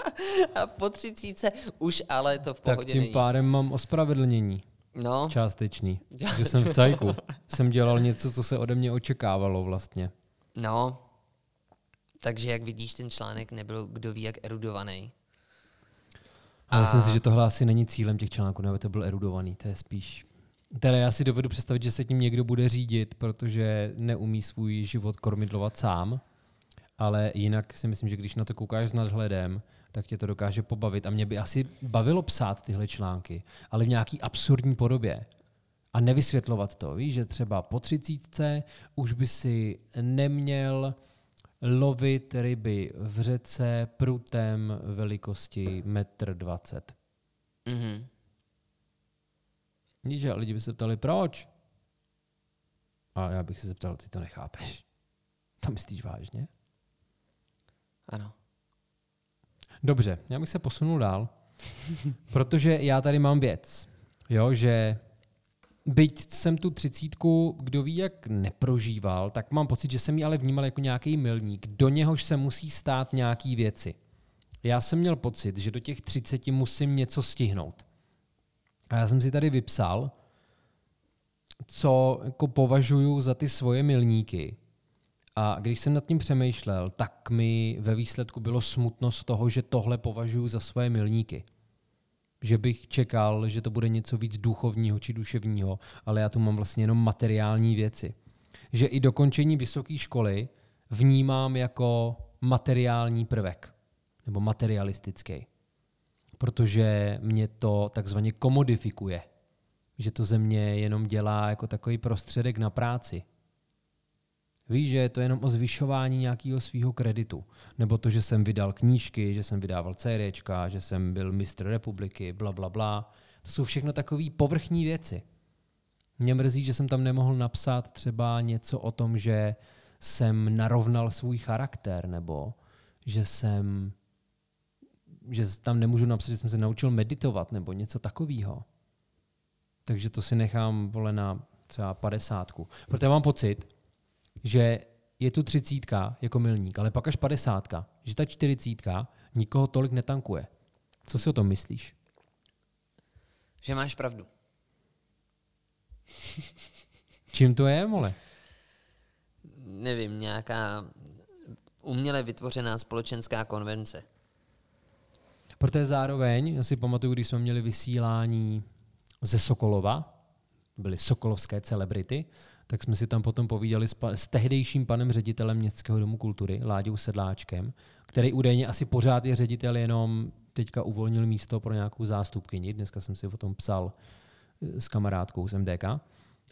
[LAUGHS] A po třicítce už ale to v tak pohodě tím není. pádem mám ospravedlnění No, částečný. Že jsem v cajku. Jsem dělal něco, co se ode mě očekávalo vlastně. no. Takže jak vidíš, ten článek nebyl kdo ví jak erudovaný. A myslím si, že tohle asi není cílem těch článků, aby to byl erudovaný. To je spíš... Teda já si dovedu představit, že se tím někdo bude řídit, protože neumí svůj život kormidlovat sám, ale jinak si myslím, že když na to koukáš s nadhledem, tak tě to dokáže pobavit. A mě by asi bavilo psát tyhle články, ale v nějaký absurdní podobě. A nevysvětlovat to. Víš, že třeba po třicítce už by si neměl lovit ryby v řece prutem velikosti 1,20 m. Mhm. Víš, že lidi by se ptali, proč? A já bych se zeptal, ty to nechápeš. To myslíš vážně? Ano. Dobře, já bych se posunul dál, [LAUGHS] protože já tady mám věc, jo, že byť jsem tu třicítku, kdo ví, jak neprožíval, tak mám pocit, že jsem ji ale vnímal jako nějaký milník, do něhož se musí stát nějaký věci. Já jsem měl pocit, že do těch třiceti musím něco stihnout. A já jsem si tady vypsal, co jako považuji za ty svoje milníky. A když jsem nad tím přemýšlel, tak mi ve výsledku bylo smutno z toho, že tohle považuji za svoje milníky. Že bych čekal, že to bude něco víc duchovního či duševního, ale já tu mám vlastně jenom materiální věci. Že i dokončení vysoké školy vnímám jako materiální prvek, nebo materialistický. Protože mě to takzvaně komodifikuje. Že to ze mě jenom dělá jako takový prostředek na práci. Víš, že je to jenom o zvyšování nějakého svého kreditu. Nebo to, že jsem vydal knížky, že jsem vydával CDčka, že jsem byl mistr republiky, bla, bla, bla. To jsou všechno takové povrchní věci. Mě mrzí, že jsem tam nemohl napsat třeba něco o tom, že jsem narovnal svůj charakter, nebo že jsem že tam nemůžu napsat, že jsem se naučil meditovat, nebo něco takového. Takže to si nechám, vole, na třeba padesátku. Protože mám pocit, že je tu třicítka jako milník, ale pak až padesátka, že ta čtyřicítka nikoho tolik netankuje. Co si o tom myslíš? Že máš pravdu. Čím to je, mole? Nevím, nějaká uměle vytvořená společenská konvence. Protože zároveň, já si pamatuju, když jsme měli vysílání ze Sokolova, byly sokolovské celebrity, tak jsme si tam potom povídali s, pa- s tehdejším panem ředitelem Městského domu kultury, Láďou Sedláčkem, který údajně asi pořád je ředitel, jenom teďka uvolnil místo pro nějakou zástupkyni. Dneska jsem si o tom psal eh, s kamarádkou z MDK.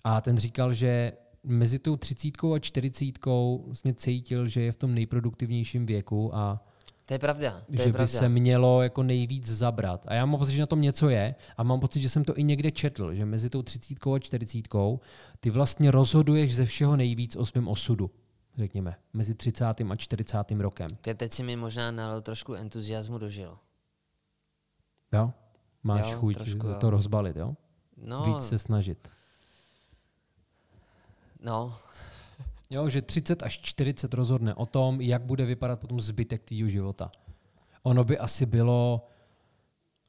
A ten říkal, že mezi tou třicítkou a čtyřicítkou vlastně cítil, že je v tom nejproduktivnějším věku a To je pravda. To že je by pravda. se mělo jako nejvíc zabrat. A já mám pocit, že na tom něco je a mám pocit, že jsem to i někde četl, že mezi tou třicítkou a čtyřicítkou ty vlastně rozhoduješ ze všeho nejvíc o svém osudu, řekněme, mezi 30. a 40. rokem. Te- Teď si mi možná nalil trošku entuziasmu dožil. Jo? Máš Jo, chuť trošku jo. to rozbalit, jo? No, Víc se snažit. no, Jo, že 30 až 40 rozhodne o tom, jak bude vypadat potom zbytek tvýho života. Ono by asi bylo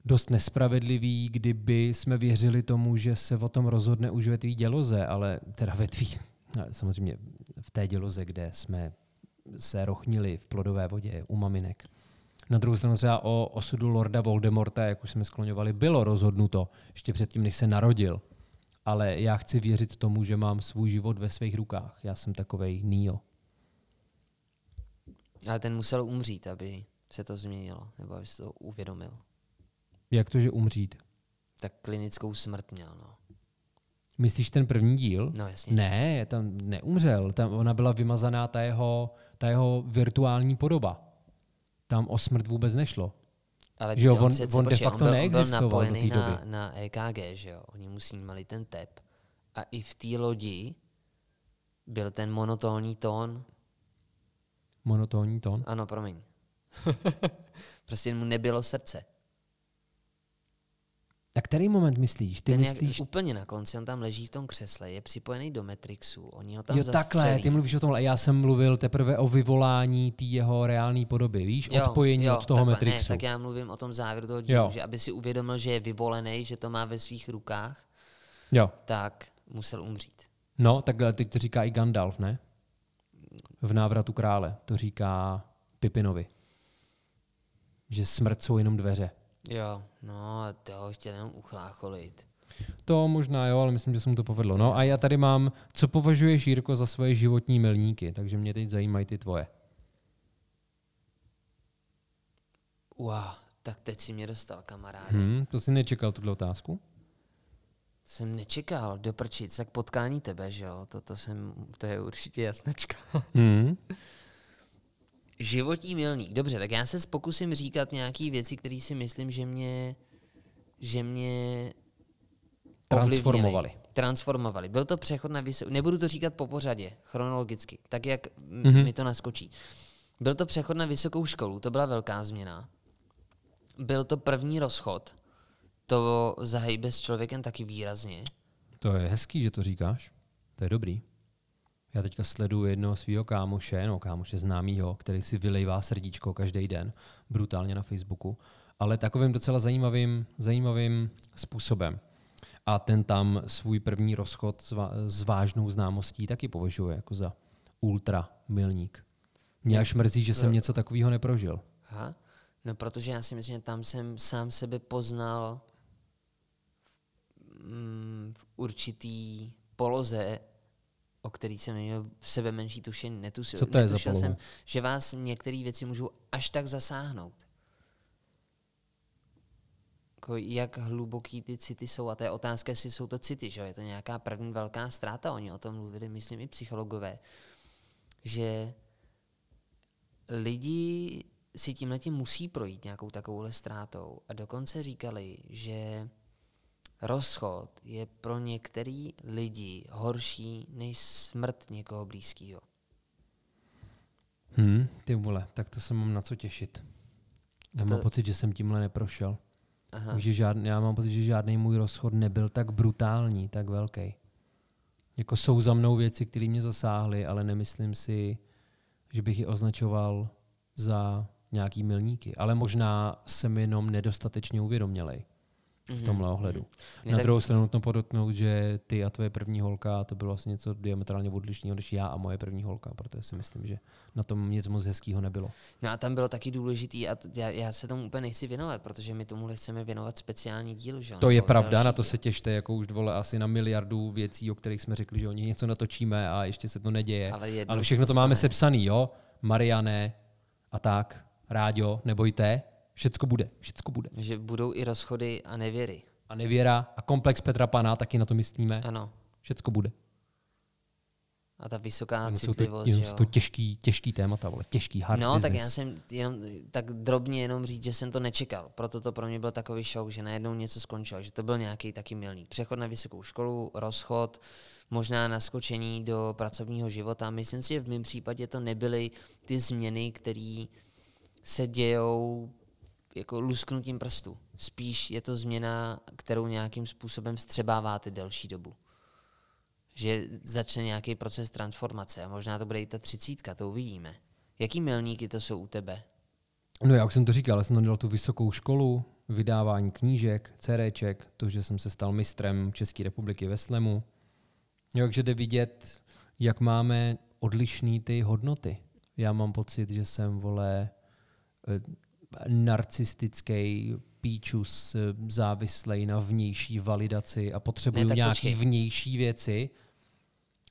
dost nespravedlivý, kdyby jsme věřili tomu, že se o tom rozhodne už ve tvý děloze, ale teda ve tvý, samozřejmě v té děloze, kde jsme se rochnili v plodové vodě u maminek. Na druhou stranu třeba o osudu Lorda Voldemorta, jak už jsme skloňovali, bylo rozhodnuto ještě předtím, než se narodil. Ale já chci věřit tomu, že mám svůj život ve svých rukách. Já jsem takovej Neo. ale ten musel umřít, aby se to změnilo, nebo aby se to uvědomil. Jak to, že umřít? Tak klinickou smrt měl, no. Myslíš ten první díl? No jasně. Ne, tam neumřel. Tam ona byla vymazaná ta jeho, ta jeho virtuální podoba. tam o smrt vůbec nešlo. Ale Že jo, on, on- přece, on de počkej, facto byl, neexistoval byl do napojený té na, na EKG, že jo? Oni mu snímali ten tep. A i v té lodi byl ten monotónní tón. Monotónní tón. Ano, promiň. [LAUGHS] prostě mu nebylo srdce. A který moment myslíš? Ty Ten myslíš... jak, úplně na konci, on tam leží v tom křesle, je připojený do Matrixu, oni ho tam Jo, takhle, zastřelí. ty mluvíš o tomhle. Já jsem mluvil teprve o vyvolání té jeho reálné podoby, víš? Odpojení od toho takhle, Matrixu. Ne, tak já mluvím o tom závěru toho dílu, Jo. že aby si uvědomil, že je vyvolený, že to má ve svých rukách, Jo. tak musel umřít. No, takhle teď to říká i Gandalf, ne? V návratu krále. To říká Pipinovi. Že smrt jsou jenom dveře. Jo, no, to ho chtěl jenom uchlácholit. To možná jo, ale myslím, že se mu to povedlo. No a já tady mám, co považuješ, Jirko, za svoje životní milníky, takže mě teď zajímají ty tvoje. Wow, tak teď si mě dostal, kamaráde. Hm, to jsi nečekal, tuhle otázku? To jsem nečekal, doprčit, tak potkání tebe, že jo, to, to, jsem, to je určitě jasnačka. Hm. [LAUGHS] Životní milník. Dobře, tak já se pokusím říkat nějaké věci, které si myslím, že mě, že mě. Transformovali. Transformovali. Byl to přechod na vysokou... Nebudu to říkat po pořadě, chronologicky, tak jak mm-hmm. Mhm. mi to naskočí. Byl to přechod na vysokou školu, to byla velká změna. Byl to první rozchod, to zahejbe s člověkem taky výrazně. To je hezký, že to říkáš. To je dobrý. Já teďka sleduju jednoho svého kámoše, no kámoše známýho, který si vylejvá srdíčko každý den, brutálně na Facebooku, ale takovým docela zajímavým, zajímavým způsobem. A ten tam svůj první rozchod s, vážnou známostí taky považuje jako za ultra milník. Mě až mrzí, že jsem něco takového neprožil. Aha. No protože já si myslím, že tam jsem sám sebe poznal mm, v určitý poloze, o který jsem neměl v sebe menší tušení. Netušil, Co to je za netušil polohu? jsem, že vás některé věci můžou až tak zasáhnout. Jako jak hluboký ty city jsou. A to je otázka, jestli jsou to city. Že? jo? Je to nějaká první velká ztráta. Oni o tom mluvili, myslím, i psychologové. Že lidi si tímhletím musí projít nějakou takovouhle ztrátou. A dokonce říkali, že rozchod je pro některý lidi horší než smrt někoho blízkého. Hm, ty vole, tak to se mám na co těšit. Já mám To- pocit, že jsem tímhle neprošel. Aha. Takže žádný, já mám pocit, že žádný můj rozchod nebyl tak brutální, tak velký. Jako jsou za mnou věci, které mě zasáhly, ale nemyslím si, že bych je označoval za nějaký milníky. Ale možná jsem jenom nedostatečně uvědomělej v tomhle ohledu. Mě Na tak- druhou stranu nutno podotknout, že ty a tvoje první holka, to bylo vlastně něco diametrálně odlišného než já a moje první holka, protože si myslím, že na tom nic moc hezkého nebylo. No a tam bylo taky důležitý, a t- já, já se tomu úplně nechci věnovat, protože my tomuhle chceme věnovat speciální díl. Že? To je pravda, na to díl. se těšte, jako už vole asi na miliardu věcí, o kterých jsme řekli, že o nich něco natočíme a ještě se to neděje. Ale Ale všechno to to máme sepsaný, jo? Mariane a tak, Ráďo, nebojte, všecko bude, všecko bude. Že budou i rozchody a nevěry. A nevěra a komplex Petra Pana, taky na to myslíme, Ano. všecko bude. A ta vysoká Jenom jsou to, citlivost, jenom to těžký, těžký témata, vole, těžký hard No, business. tak já jsem jenom tak drobně jenom říct, že jsem to nečekal. Proto to pro mě byl takový šok, že najednou něco skončilo, že to byl nějaký taky milný. Přechod na vysokou školu, rozchod, možná naskočení do pracovního života. Myslím si, že v mém případě to nebyly ty změny, které se dějou jako lusknutím prstu. Spíš je to změna, kterou nějakým způsobem střebáváte delší dobu. Že začne nějaký proces transformace možná to bude i ta třicítka, to uvidíme. Jaký milníky to jsou u tebe? No já už jsem to říkal, já jsem tam dělal tu vysokou školu, vydávání knížek, CDček, to, že jsem se stal mistrem České republiky ve slemu. Jo, takže jde vidět, jak máme odlišný ty hodnoty. Já mám pocit, že jsem, vole, eh, narcistický píčus, závislej na vnější validaci a potřebuju tak nějaký počkej. vnější věci,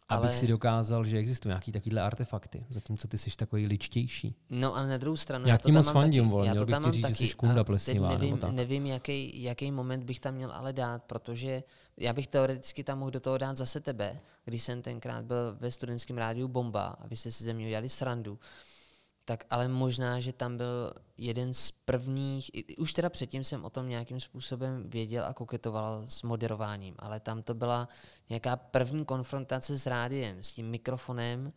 abych Ale- si dokázal, že existují nějaký takovýhle artefakty, zatímco ty jsi takový ličtější. No ale na druhou stranu, Já já ti to tam moc mám fandím, taky. vole, já to tam mám říct, že taky. jsi kunda a plesnivá, nevím, tak. nevím jaký, jaký moment bych tam měl ale dát, protože já bych teoreticky tam mohl do toho dát zase tebe, když jsem tenkrát byl ve studentském rádiu Bomba a vy jste si ze mě udělali srandu, tak ale možná, že tam byl jeden z prvních, už teda předtím jsem o tom nějakým způsobem věděl a koketoval s moderováním, ale tam to byla nějaká první konfrontace s rádiem, s tím mikrofonem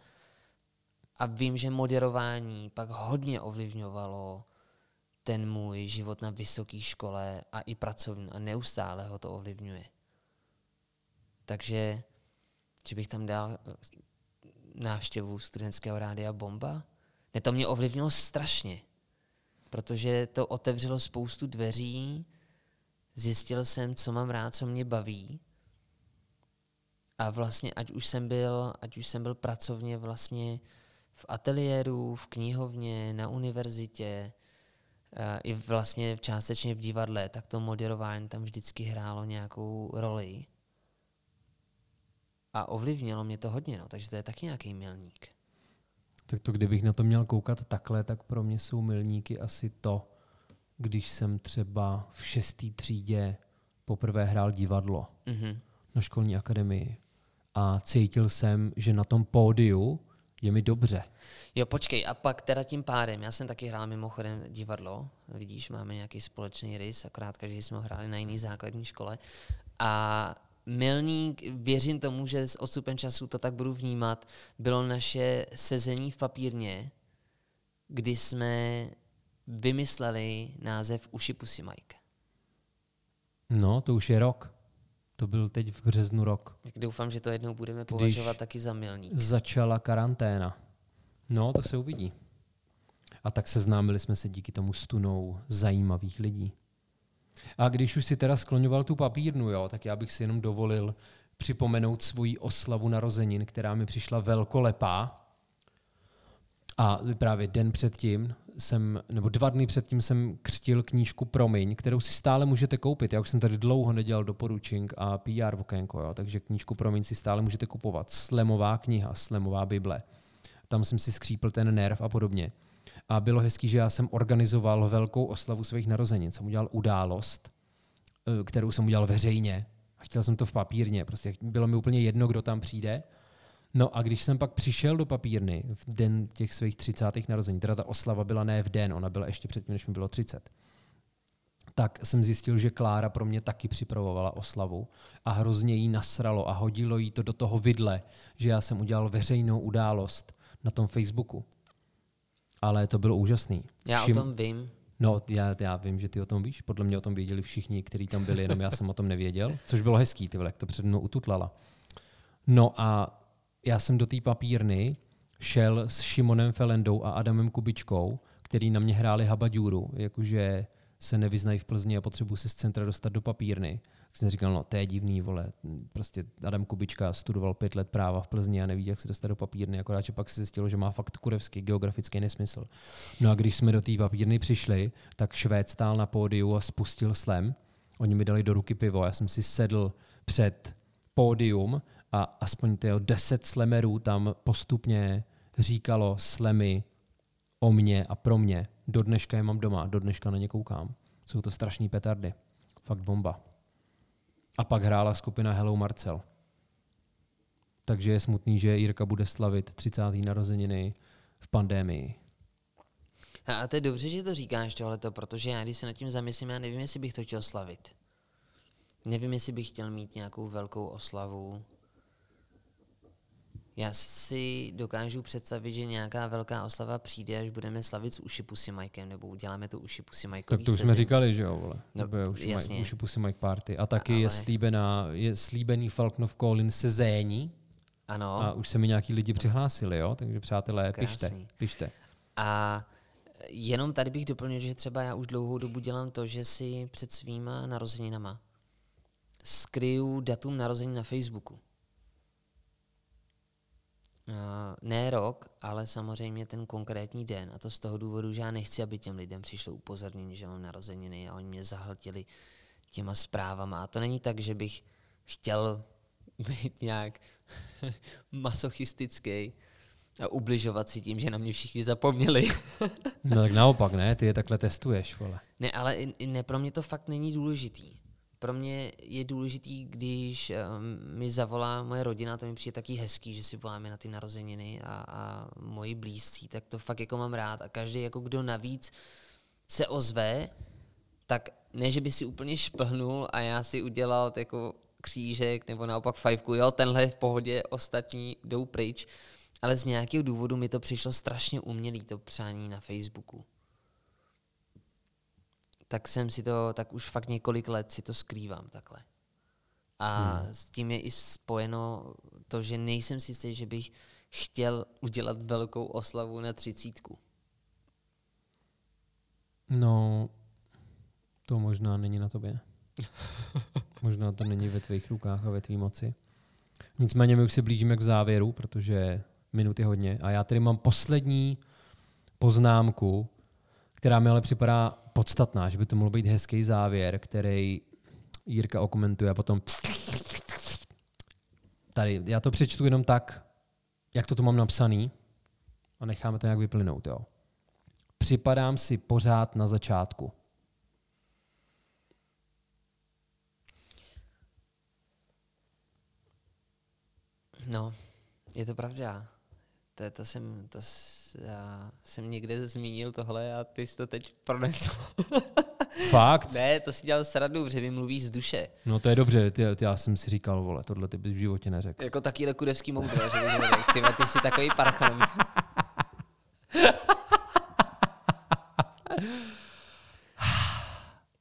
a vím, že moderování pak hodně ovlivňovalo ten můj život na vysoké škole a i pracovní a neustále ho to ovlivňuje. Takže, že bych tam dal návštěvu studentského rádia Bomba, ne, to mě ovlivnilo strašně, protože to otevřelo spoustu dveří, zjistil jsem, co mám rád, co mě baví. A vlastně, ať už jsem byl, ať už jsem byl pracovně vlastně v ateliéru, v knihovně, na univerzitě, i vlastně částečně v divadle, tak to moderování tam vždycky hrálo nějakou roli. A ovlivnilo mě to hodně, no, takže to je taky nějaký milník. Tak to, kdybych na to měl koukat takhle, tak pro mě jsou milníky asi to, když jsem třeba v šestý třídě poprvé hrál divadlo mm-hmm. na školní akademii a cítil jsem, že na tom pódiu je mi dobře. Jo, počkej, a pak teda tím pádem, já jsem taky hrál mimochodem divadlo, vidíš, máme nějaký společný rys, akorát každý jsme ho hráli na jiný základní škole a milník, věřím tomu, že s odstupem času to tak budu vnímat, bylo naše sezení v papírně, kdy jsme vymysleli název Uši Pusy Mike. No, to už je rok. To byl teď v březnu rok. Tak doufám, že to jednou budeme považovat Když taky za milník. začala karanténa. No, to se uvidí. A tak seznámili jsme se díky tomu stunou zajímavých lidí. A když už si teda skloňoval tu papírnu, jo, tak já bych si jenom dovolil připomenout svoji oslavu narozenin, která mi přišla velkolepá. A právě den předtím jsem, nebo dva dny předtím jsem křtil knížku Promiň, kterou si stále můžete koupit. Já už jsem tady dlouho nedělal doporučing a PR okénko, jo, takže knížku Promiň si stále můžete kupovat. Slemová kniha, Slemová Bible. Tam jsem si skřípl ten nerv a podobně. A bylo hezký, že já jsem organizoval velkou oslavu svých narozenin. Jsem udělal událost, eh, kterou jsem udělal veřejně. A chtěl jsem to v papírně. Prostě bylo mi úplně jedno, kdo tam přijde. No a když jsem pak přišel do papírny v den těch svých 30. narození, teda ta oslava byla ne v den, ona byla ještě předtím, než mi bylo 30, tak jsem zjistil, že Klára pro mě taky připravovala oslavu a hrozně jí nasralo a hodilo jí to do toho vidle, že já jsem udělal veřejnou událost na tom Facebooku ale to bylo úžasný. Já Všim... o tom vím. No, já, já vím, že ty o tom víš. Podle mě o tom věděli všichni, kteří tam byli, jenom já jsem o tom nevěděl. [LAUGHS] Což bylo hezký, ty vole, jak to před mnou ututlala. No a já jsem do té papírny šel s Šimonem Felendou a Adamem Kubičkou, který na mě hráli habadjuru, jakože se nevyznají v Plzni a potřebuji se z centra dostat do papírny jsem říkal, no to je divný, vole, prostě Adam Kubička studoval pět let práva v Plzni a neví, jak se dostat do papírny, akorát, že pak se zjistilo, že má fakt kurevský geografický nesmysl. No a když jsme do té papírny přišli, tak Švéd stál na pódiu a spustil slem. Oni mi dali do ruky pivo, já jsem si sedl před pódium a aspoň tyjo, deset slemerů tam postupně říkalo slemy o mě a pro mě. Do dneška je mám doma, do dneška na ně koukám. Jsou to strašní petardy. Fakt bomba. A pak hrála skupina Hello Marcel. Takže je smutný, že Jirka bude slavit 30. narozeniny v pandémii. A to je dobře, že to říkáš tohleto, protože já když se nad tím zamyslím, já nevím, jestli bych to chtěl slavit. Nevím, jestli bych chtěl mít nějakou velkou oslavu. Já si dokážu představit, že nějaká velká oslava přijde, až budeme slavit s Uši Pusy Mikem, nebo uděláme to Uši Pusy Mike. Tak to už jsme říkali, že jo, vole. No, to Uši, jasně. Uši Pusy Mike Party. A taky Ale... je, slíbená, je slíbený Falknov Colin sezéní. Ano. A už se mi nějaký lidi přihlásili, jo? Takže přátelé, Krásný. pište, pište. A jenom tady bych doplnil, že třeba já už dlouhou dobu dělám to, že si před svýma narozeninama skryju datum narození na Facebooku. Uh, ne rok, ale samozřejmě ten konkrétní den. A to z toho důvodu, že já nechci, aby těm lidem přišlo upozornění, že mám narozeniny a oni mě zahltili těma zprávama. A to není tak, že bych chtěl být nějak [LAUGHS] masochistický a ubližovat si tím, že na mě všichni zapomněli. no tak naopak, ne? Ty je takhle testuješ, vole. Ne, ale ne, pro mě to fakt není důležitý. Pro mě je důležitý, když um, mi zavolá moje rodina, to mi přijde taky hezký, že si voláme na ty narozeniny a, a moji blízcí, tak to fakt jako mám rád. A každý, jako kdo navíc se ozve, tak ne, že by si úplně šplhnul a já si udělal jako křížek nebo naopak fajfku, jo, tenhle v pohodě, ostatní jdou pryč, ale z nějakého důvodu mi to přišlo strašně umělý, to přání na Facebooku tak jsem si to, tak už fakt několik let si to skrývám takhle. A hmm. s tím je i spojeno to, že nejsem si jistý, že bych chtěl udělat velkou oslavu na třicítku. No, to možná není na tobě. [LAUGHS] možná to není ve tvých rukách a ve tvý moci. Nicméně my už se blížíme k závěru, protože minuty hodně. A já tady mám poslední poznámku, která mi ale připadá podstatná, že by to mohl být hezký závěr, který Jirka okomentuje a potom tady, já to přečtu jenom tak, jak to tu mám napsaný a necháme to nějak vyplynout. Jo. Připadám si pořád na začátku. No, je to pravda. To, to, jsem, to já jsem někde zmínil tohle a ty jsi to teď pronesl. [LAUGHS] Fakt? ne, to si dělal sradu, že mluvíš z duše. No to je dobře, ty, ty, já jsem si říkal, vole, tohle ty bys v životě neřekl. Jako taky kudevský moudro, že bys Ty, ty jsi takový parchant. [LAUGHS]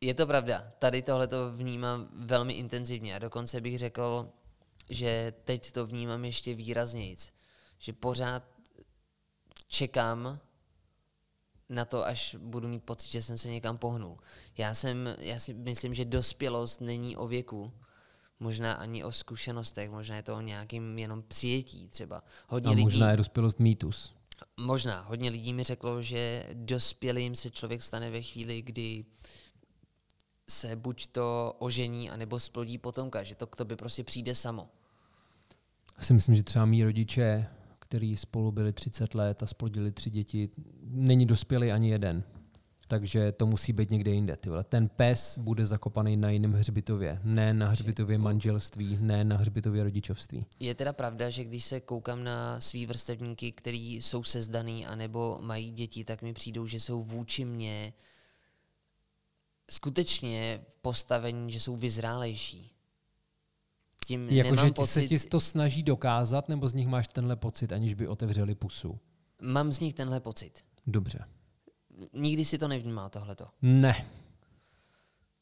je to pravda, tady tohle to vnímám velmi intenzivně a dokonce bych řekl, že teď to vnímám ještě výraznějíc že pořád čekám na to, až budu mít pocit, že jsem se někam pohnul. Já, jsem, já si myslím, že dospělost není o věku, možná ani o zkušenostech, možná je to o nějakým jenom přijetí třeba. Hodně A možná lidí, je dospělost mýtus. Možná. Hodně lidí mi řeklo, že dospělým se člověk stane ve chvíli, kdy se buď to ožení, anebo splodí potomka, že to k tobě prostě přijde samo. Já si myslím, že třeba mý rodiče který spolu byli 30 let a splodili tři děti, není dospělý ani jeden. Takže to musí být někde jinde. Ty vole. Ten pes bude zakopaný na jiném hřbitově. Ne na hřbitově manželství, ne na hřbitově rodičovství. Je teda pravda, že když se koukám na svý vrstevníky, kteří jsou sezdaný anebo mají děti, tak mi přijdou, že jsou vůči mně skutečně postavení, že jsou vyzrálejší tím jako, nemám že pocit... se ti to snaží dokázat, nebo z nich máš tenhle pocit, aniž by otevřeli pusu? Mám z nich tenhle pocit. Dobře. Nikdy si to nevnímal, tohleto? Ne.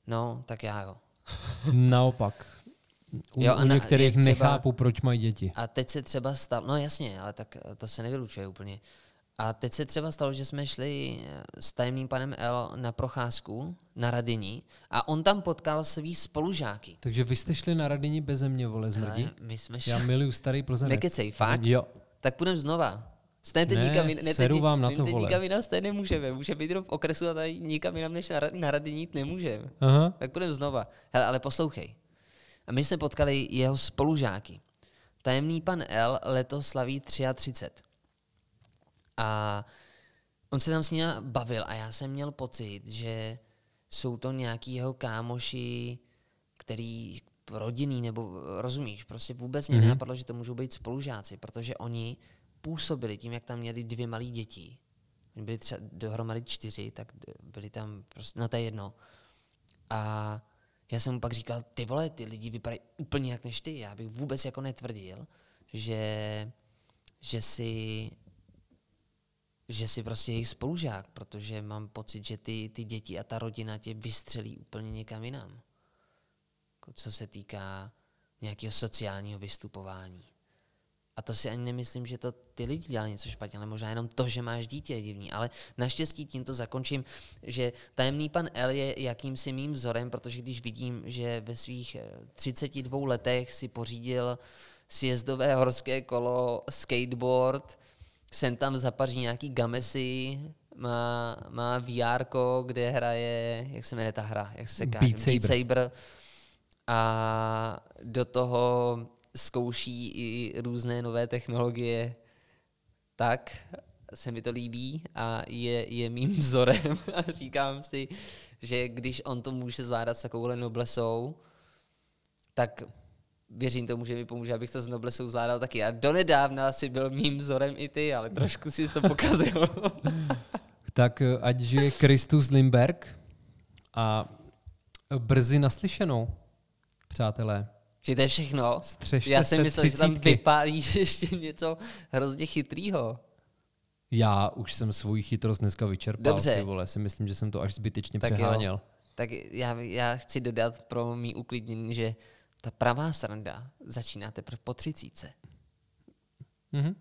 No, tak já jo. [LAUGHS] Naopak. U, jo, u některých třeba, nechápu, proč mají děti. A teď se třeba stalo, no jasně, ale tak to se nevylučuje úplně. A teď se třeba stalo, že jsme šli eh, s tajemným panem L na procházku na Radyni a on tam potkal svý spolužáky. Takže vy jste šli na Radyni bez mě, vole, zmrdí? my jsme šli... Já miluju starý plzenec. Nekecej, fakt? Jo. Tak půjdeme znova. Stejně ne, nikam, ne, seru vám na to, vole. Nikam jinam stejně nemůžeme. Může být v okresu a tady nikam jinam než na, na jít nemůžeme. Aha. Tak půjdeme znova. Hele, ale poslouchej. A my jsme potkali jeho spolužáky. Tajemný pan L letos slaví 33. A on se tam s ním bavil a já jsem měl pocit, že jsou to nějaký jeho kámoši, který rodinný, nebo rozumíš, prostě vůbec mě mm-hmm. nenapadlo, že to můžou být spolužáci, protože oni působili tím, jak tam měli dvě malé děti. Byli třeba dohromady čtyři, tak byli tam prostě, no to je jedno. A já jsem mu pak říkal, ty vole, ty lidi vypadají úplně jak než ty. Já bych vůbec jako netvrdil, že, že si že si prostě jejich spolužák, protože mám pocit, že ty, ty děti a ta rodina tě vystřelí úplně někam jinam. Jako co se týká nějakého sociálního vystupování. A to si ani nemyslím, že to ty lidi dělali něco špatně, ale možná jenom to, že máš dítě je divný. Ale naštěstí tímto zakončím, že tajemný pan L je jakýmsi mým vzorem, protože když vidím, že ve svých 32 eh, letech si pořídil sjezdové horské kolo, skateboard, sem tam zapaří nějaký gamesy, má, má VR, kde hraje, jak se jmenuje ta hra, jak se káže, Beat Saber. Beat Saber. A do toho zkouší i různé nové technologie. Tak se mi to líbí a je, je mým [LAUGHS] vzorem. A říkám si, že když on to může zvládat s takovouhle noblesou, tak věřím tomu, že mi pomůže, abych to z Noblesou zvládal taky. A donedávna asi byl mým vzorem i ty, ale trošku si to pokazil. [LAUGHS] tak eh, ať žije Kristus Limberg a brzy naslyšenou, přátelé. Že to je všechno? Střežte Já jsem myslel, že tam třicítky. vypálíš [LAUGHS] ještě něco hrozně chytrýho. Já už jsem svůj chytrost dneska vyčerpal. Dobře. Ty vole, si myslím, že jsem to až zbytečně Tak jo. přeháněl. Tak já, já chci dodat pro mý uklidnění, že ta pravá sranda začíná teprve po třicíce. Mm-hmm.